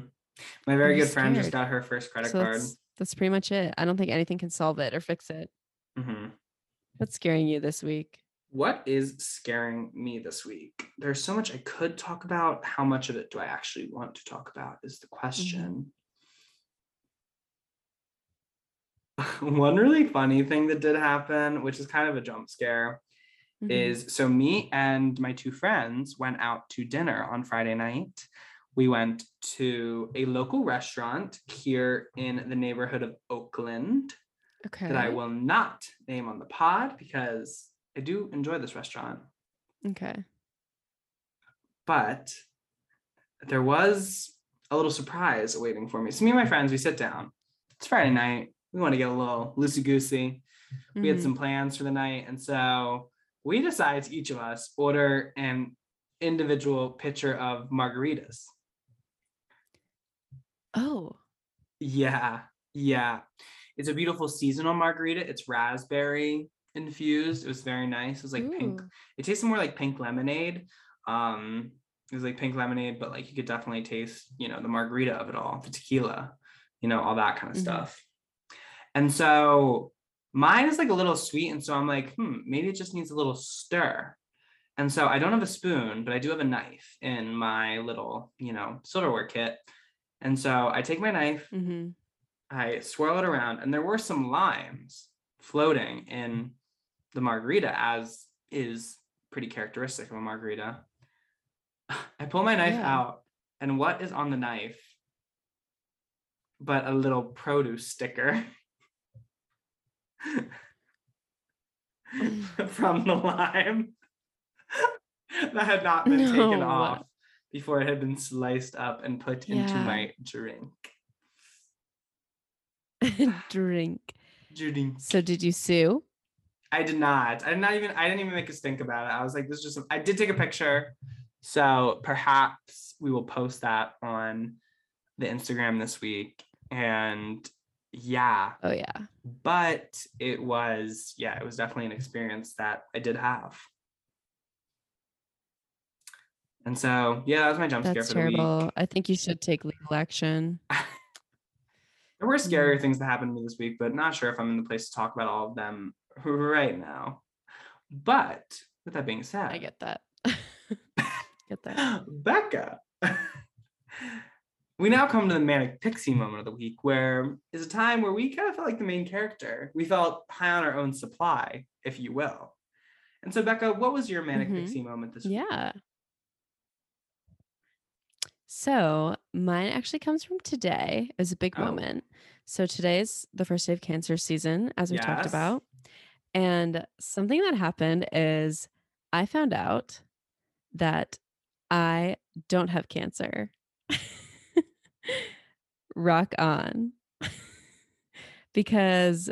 My very I'm good friend just got her first credit so card. that's that's pretty much it. I don't think anything can solve it or fix it. Mm-hmm. What's scaring you this week? What is scaring me this week? There's so much I could talk about. How much of it do I actually want to talk about is the question. One really funny thing that did happen, which is kind of a jump scare, Mhm. is so me and my two friends went out to dinner on Friday night. We went to a local restaurant here in the neighborhood of Oakland okay. that I will not name on the pod because I do enjoy this restaurant. Okay. But there was a little surprise waiting for me. So me and my friends, we sit down. It's Friday night. We want to get a little loosey goosey. We had Mhm. some plans for the night, and so we decided to each of us order an individual pitcher of margaritas. Oh. Yeah, yeah. It's a beautiful seasonal margarita. It's raspberry infused. It was very nice. It was like pink. It tasted more like pink lemonade. Um, it was like pink lemonade, but like you could definitely taste, you know, the margarita of it all, the tequila, you know, all that kind of Mhm. stuff. And so mine is like a little sweet, and so I'm like, hmm, maybe it just needs a little stir. And so I don't have a spoon, but I do have a knife in my little, you know, silverware kit. And so I take my knife, Mhm. I swirl it around, and there were some limes floating in the margarita, as is pretty characteristic of a margarita. I pull my knife Yeah. out, and what is on the knife but a little produce sticker from the lime that had not been taken off before it had been sliced up and put into my drink. Drink. Drink. So did you sue? I did not. I did not even. I didn't even make a stink about it. I was like, this is just. I did take a picture, So perhaps we will post that on the Instagram this week. And yeah, Oh yeah. but it was, yeah, it was definitely an experience that I did have. And so, yeah, that was my jump scare That's for the week. terrible. I think you should take legal action. There were scarier mm. things that happened to me this week, but not sure if I'm in the place to talk about all of them right now. But with that being said, I get that. get that. Becca. we now come to the manic pixie moment of the week, where is a time where we kind of felt like the main character. We felt high on our own supply, if you will. And so, Becca, what was your manic Mhm. pixie moment this week? Yeah. So mine actually comes from today. It was a big Oh. moment. So today's the first day of cancer season, as we talked about. And something that happened is I found out that I don't have cancer. Rock on. because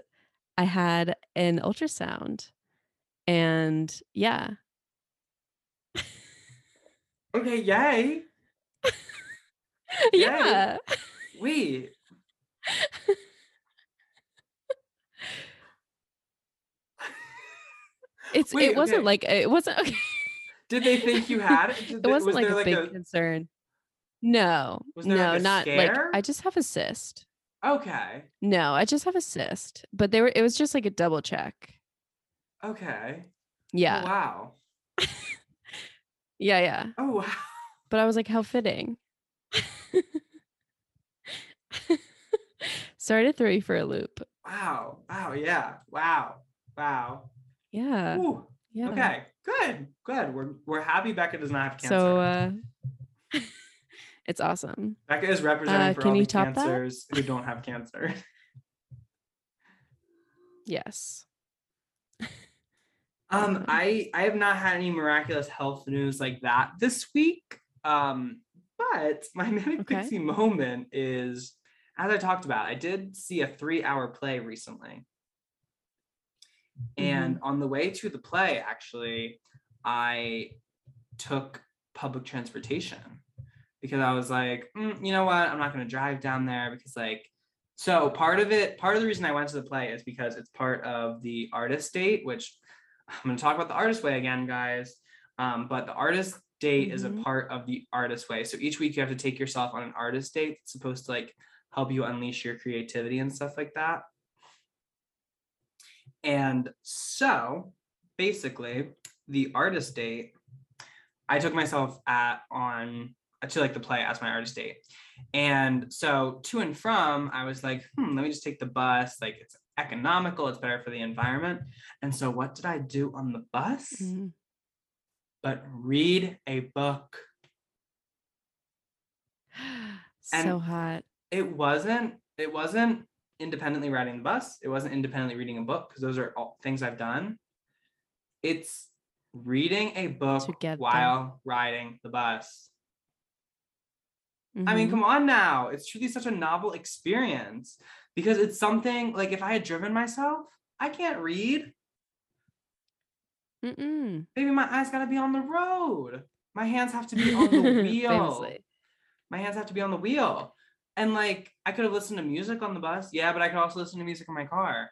I had an ultrasound. And yeah, Okay, yay. Yay. yeah. Wait. It's Wait, it wasn't okay. like it wasn't okay. Did they think you had it? Did it wasn't was like a big concern. No, Was there, no, like, not scare? like I just have a cyst. Okay. No, I just have a cyst. But they were it was just like a double check. Okay. Yeah. Oh, wow. Yeah, yeah. Oh wow. But I was like, how fitting. Sorry to throw you for a loop. Wow. Wow. Yeah. Wow. Wow. Yeah. Ooh. Yeah. Okay. Good. Good. We're we're happy Becca does not have cancer. So uh it's awesome. Becca is representing uh, for can all you the top that? cancers who don't have cancer. Yes. Um, I I have not had any miraculous health news like that this week. Um, but my manic Okay. pixie moment is, as I talked about, I did see a three-hour play recently, and on the way to the play, actually, I took public transportation because I was like, "Mm, you know what, I'm not going to drive down there because like. So part of it, part of the reason I went to the play is because it's part of the artist date, which I'm going to talk about the artist way again, guys. Um, but the artist date is a Mhm. part of the artist way. So each week you have to take yourself on an artist date. It's supposed to like help you unleash your creativity and stuff like that. And so basically, the artist date, I took myself at on to like the play as my artist date. And so to and from, I was like, hmm, let me just take the bus. Like it's economical, it's better for the environment. And so what did I do on the bus? Mhm. But read a book. so And- hot. It wasn't, it wasn't independently riding the bus. It wasn't independently reading a book because those are all things I've done. It's reading a book while riding the bus. I mean, Mhm. come on now. It's truly such a novel experience because it's something like if I had driven myself, I can't read. Mm-mm. Maybe my eyes got to be on the road. My hands have to be on the wheel. My hands have to be on the wheel. And like, I could have listened to music on the bus. Yeah, but I could also listen to music in my car.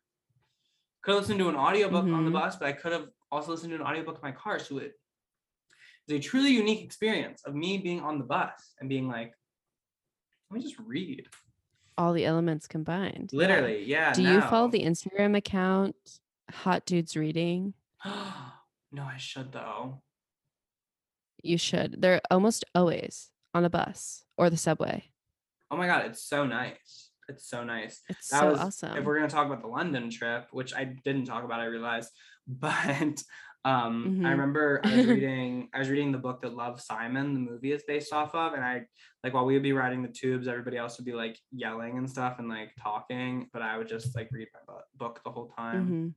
Could have listened to an audiobook on the Mhm. bus, but I could have also listened to an audiobook in my car. So it is a truly unique experience of me being on the bus and being like, let me just read. All the elements combined. Literally, yeah. Do you follow the Instagram account Hot Dudes Reading? no, I should though. You should. They're almost always on a bus or the subway. Oh my god, it's so nice. It's so nice. It's That so was- awesome. If we're gonna talk about the London trip, which I didn't talk about, I realized, but um, I Mhm. remember I was reading I was reading the book that Love Simon, the movie is based off of, and I like while we would be riding the tubes, everybody else would be like yelling and stuff and like talking, but I would just like read my book the whole time. Mhm.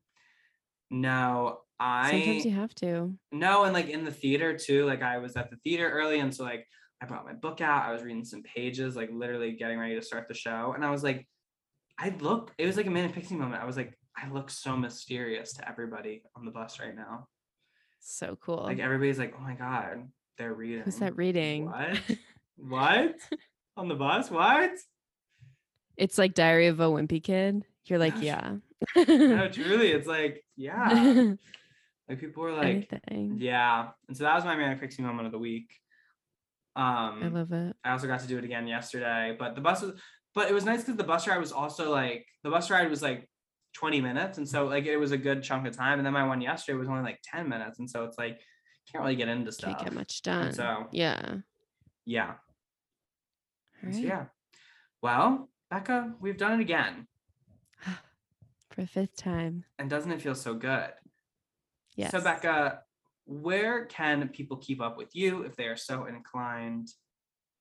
No, I Sometimes you have to. no, and like in the theater too. Like I was at the theater early, and so like I brought my book out. I was reading some pages, like literally getting ready to start the show, and I was like, I look. It was like a manic pixie moment. I was like, I look so mysterious to everybody on the bus right now. So cool. Like everybody's like, oh my god, they're reading. Who's that reading? What? what? On the bus? What? It's like Diary of a Wimpy Kid. You're like, yeah. No, truly, it's like, yeah. Like people were like, Anything. yeah. And so that was my manic pixie moment of the week. Um, I love it. I also got to do it again yesterday, but the bus was, but it was nice because the bus ride was also like the bus ride was like 20 minutes, and so like it was a good chunk of time. And then my one yesterday was only like 10 minutes, and so it's like can't really get into stuff. Can't get much done. so- yeah. Yeah, All So, yeah. Well, Becca, we've done it again, For the fifth time. and doesn't it feel so good? Yes. So Becca, where can people keep up with you if they are so inclined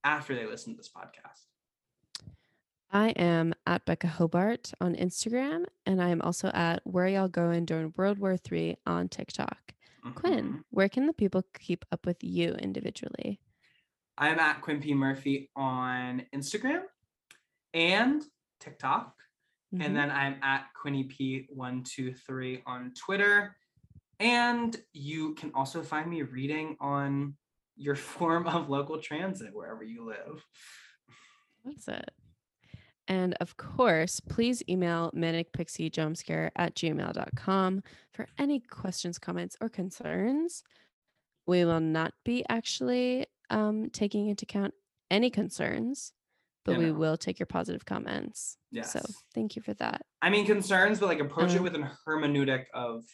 after they listen to this podcast? I am at Becca Hobart on Instagram, and I am also at Where Y'all Going During World War III on TikTok. Quinn, Mhm. where can the people keep up with you individually? I'm at Quinn P. Murphy on Instagram and TikTok. Mhm. And then I'm at Quinny P123 on Twitter. And you can also find me reading on your form of local transit wherever you live. That's it. And of course, please email manicpixiejumpscare at gmail.com for any questions, comments, or concerns. We will not be actually um, taking into account any concerns, but we will take your positive comments. Yes. So thank you for that. I mean concerns, but like approach it Uh, with an hermeneutic of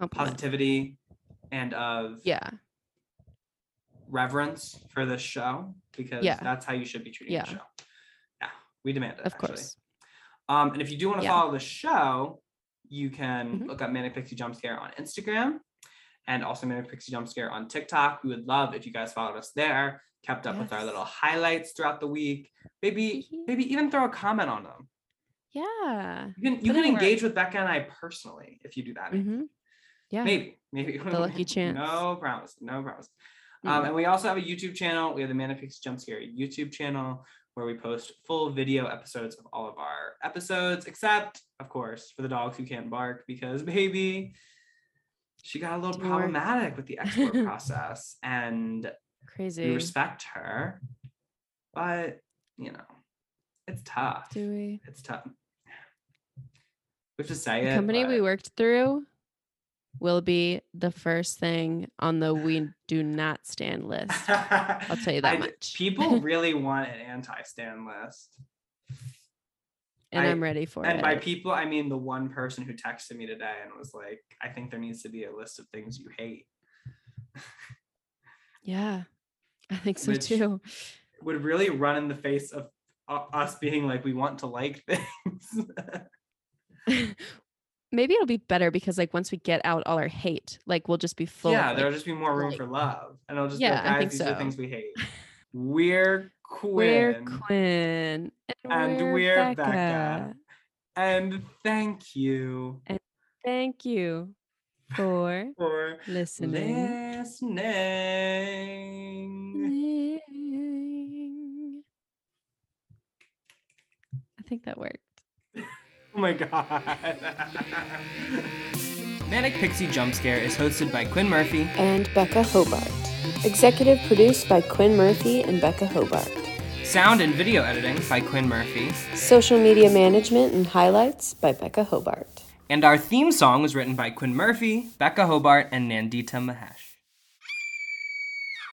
Compliment. positivity and of Yeah. Reverence for this show because Yeah. that's how you should be treating Yeah. the show. Yeah, we demand it. Of actually. course. Um, and if you do want to Yeah. follow the show, you can Mhm. look up Manic Pixie Jump Scare on Instagram and also Manic Pixie Jump Scare on TikTok. We would love if you guys followed us there, kept up with our little highlights throughout the week. Maybe, maybe even throw a comment on them. Yeah. You can you can work. engage with Becca and I personally if you do that. maybe. hmm Yeah. Maybe, maybe. The lucky chance. No promise. No promise. Um, Mm. and we also have a YouTube channel. We have the Manic Pixie Jump Scare YouTube channel where we post full video episodes of all of our episodes, except, of course, for the dogs who can't bark because baby, she got a little problematic with the export process, and Crazy. we respect her, but you know, it's tough. Do we? It's tough. We have to say The it. company we worked through will be the first thing on the we do not stand list. I'll tell you that I much. People really want an anti-stand list. and I- I'm ready for And it. And by people, I mean the one person who texted me today and was like, I think there needs to be a list of things you hate. yeah. I think so Which- too. Would really run in the face of uh, us being like, we want to like things. Maybe it'll be better because like once we get out all our hate, like we'll just be full yeah, of there'll like, just be more room like- for love. And it'll just Yeah, be like, guys, these are so. things we hate. We're Quinn. we're Quinn and, And we're, we're Becca. Becca. And thank you And Thank you for for listening. listening. I think that worked. Oh my god. Manic Pixie Jump Scare is hosted by Quinn Murphy. And Becca Hobart. Executive produced by Quinn Murphy and Becca Hobart. Sound and video editing by Quinn Murphy. Social media management and highlights by Becca Hobart. And our theme song was written by Quinn Murphy, Becca Hobart, and Nandita Mahesh.